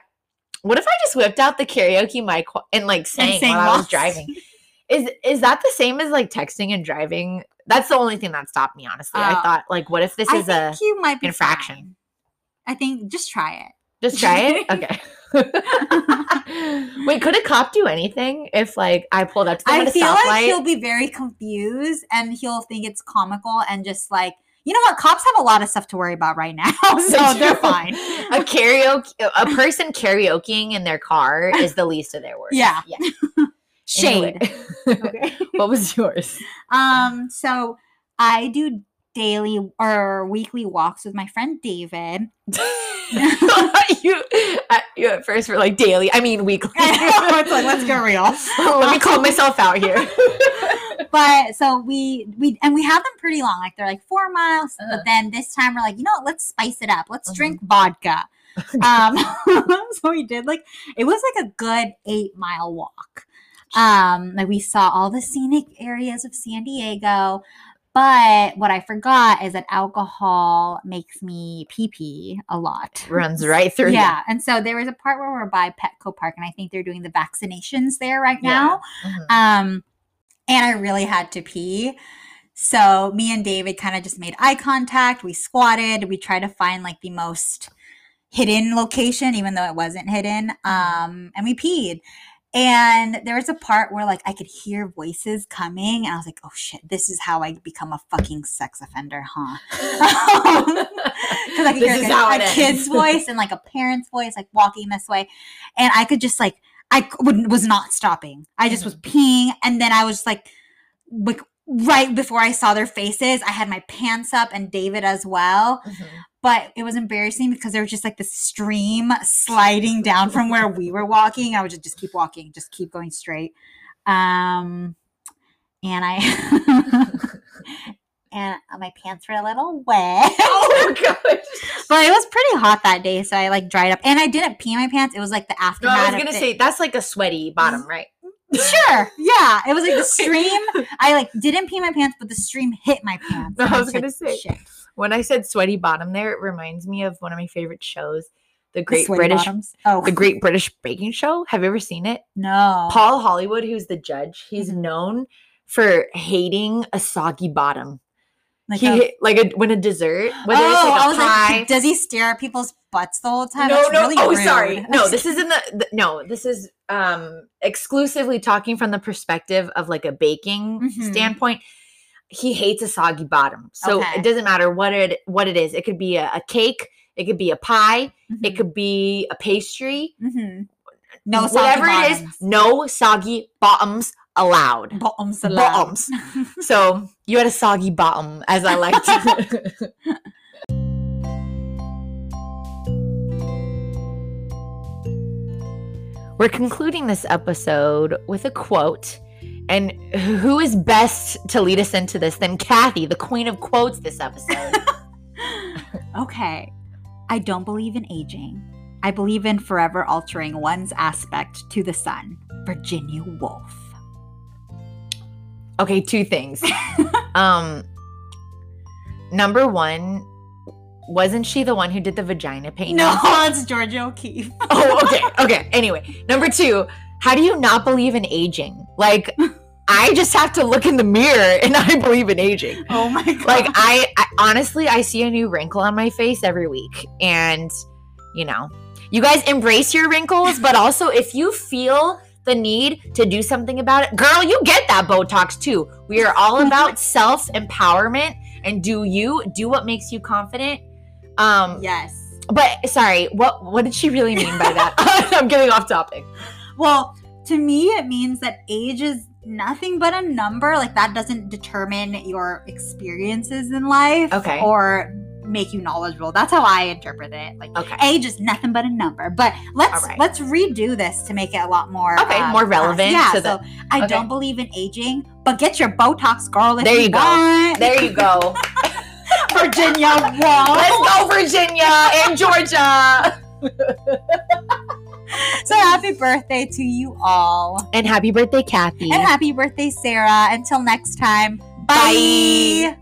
what if I just whipped out the karaoke mic and like sang, sang while I was driving? Is is that the same as like texting and driving? That's the only thing that stopped me, honestly. I Oh. thought, like, what if this I is a you might be infraction. fine. I think just try it. just try it? Okay. Wait, could a cop do anything if like I pulled up to them I at a feel stoplight? like he'll be very confused and he'll think it's comical and just like, you know what? Cops have a lot of stuff to worry about right now, so They they're fine. a karaoke a person karaokeing in their car is the least of their worries. Yeah. Yeah. Shade. Anyway. Okay. what was yours? Um, so I do daily or weekly walks with my friend David. you, uh, you at first were like daily. I mean weekly. it's like, let's get real. Let me call myself out here. but so we we and we have them pretty long like they're like four miles Uh-huh. but then this time we're like you know what let's spice it up let's Mhm. drink vodka um so we did like it was like a good eight mile walk um like we saw all the scenic areas of san diego but what i forgot is that alcohol makes me pee pee a lot Runs right through. you. yeah and so there was a part where we're by petco park and i think they're doing the vaccinations there right Yeah. now Mhm. um, and I really had to pee. So me and David kind of just made eye contact. We squatted. We tried to find like the most hidden location, even though it wasn't hidden. Um, and we peed. And there was a part where like I could hear voices coming, and I was like, "Oh shit, this is how I become a fucking sex offender, huh?" Because I could This hear like, a, a kid's voice and like a parent's voice, like walking this way, and I could just like I would, was not stopping. I just was peeing, and then I was just like, like right before I saw their faces, I had my pants up and David as well. Mhm. But it was embarrassing because there was just like the stream sliding down from where we were walking. I would just, just keep walking, just keep going straight. Um, and I and my pants were a little wet. Oh my gosh. but it was pretty hot that day, so I like dried up. And I didn't pee my pants. It was like the No, aftermath. I was gonna say that's like a sweaty bottom, right? Sure. Yeah. It was like the stream. I like didn't pee my pants, but the stream hit my pants. No, I was gonna say, Shit. When I said sweaty bottom, there it reminds me of one of my favorite shows, the The Great sweaty British. Oh the Great British Baking Show. Have you ever seen it? no. Paul Hollywood, who's the judge, he's Mhm. known for hating a soggy bottom. Like he a- like a when a dessert, whether oh, it's like a I was pie. like, does he stare at people's butts the whole time? no, That's no. really oh, rude. sorry. No, this is in the, the no. This is um exclusively talking from the perspective of like a baking Mhm. standpoint. He hates a soggy bottom, so Okay. it doesn't matter what it what it is. It could be a, a cake, it could be a pie, it Mhm, could be a pastry. mhm. no soggy whatever it is, no soggy bottoms allowed. Bottoms allowed. Bottoms. So you had a soggy bottom, as I like to. We're concluding this episode with a quote. And who is best to lead us into this than Kathy, the queen of quotes this episode? okay. I don't believe in aging. I believe in forever altering one's aspect to the sun. Virginia Woolf. Okay, two things. um number one, wasn't she the one who did the vagina painting? No, it's Georgia O'Keeffe. oh, okay, okay. Anyway, number two, how do you not believe in aging? Like, I just have to look in the mirror and I believe in aging. Oh my god. Like, I, I honestly, I see a new wrinkle on my face every week, and you know, you guys embrace your wrinkles, but also if you feel the need to do something about it, girl, you get that Botox too. We are all about self empowerment, and do you do what makes you confident? Um, yes. but sorry, what what did she really mean by that? I'm getting off topic. Well, to me, it means that age is nothing but a number. Like that doesn't determine your experiences in life, Okay. or make you knowledgeable. That's how I interpret it. Like Okay. age is nothing but a number. But let's right. let's redo this to make it a lot more Okay, um, more relevant Yeah. so the- I okay. don't believe in aging, but get your Botox, girl. There you you go. want. There you go. Virginia Woolf. Let's go, Virginia and Georgia. So happy birthday to you all. And happy birthday, Kathy. And happy birthday, Sarah. Until next time, Bye. bye.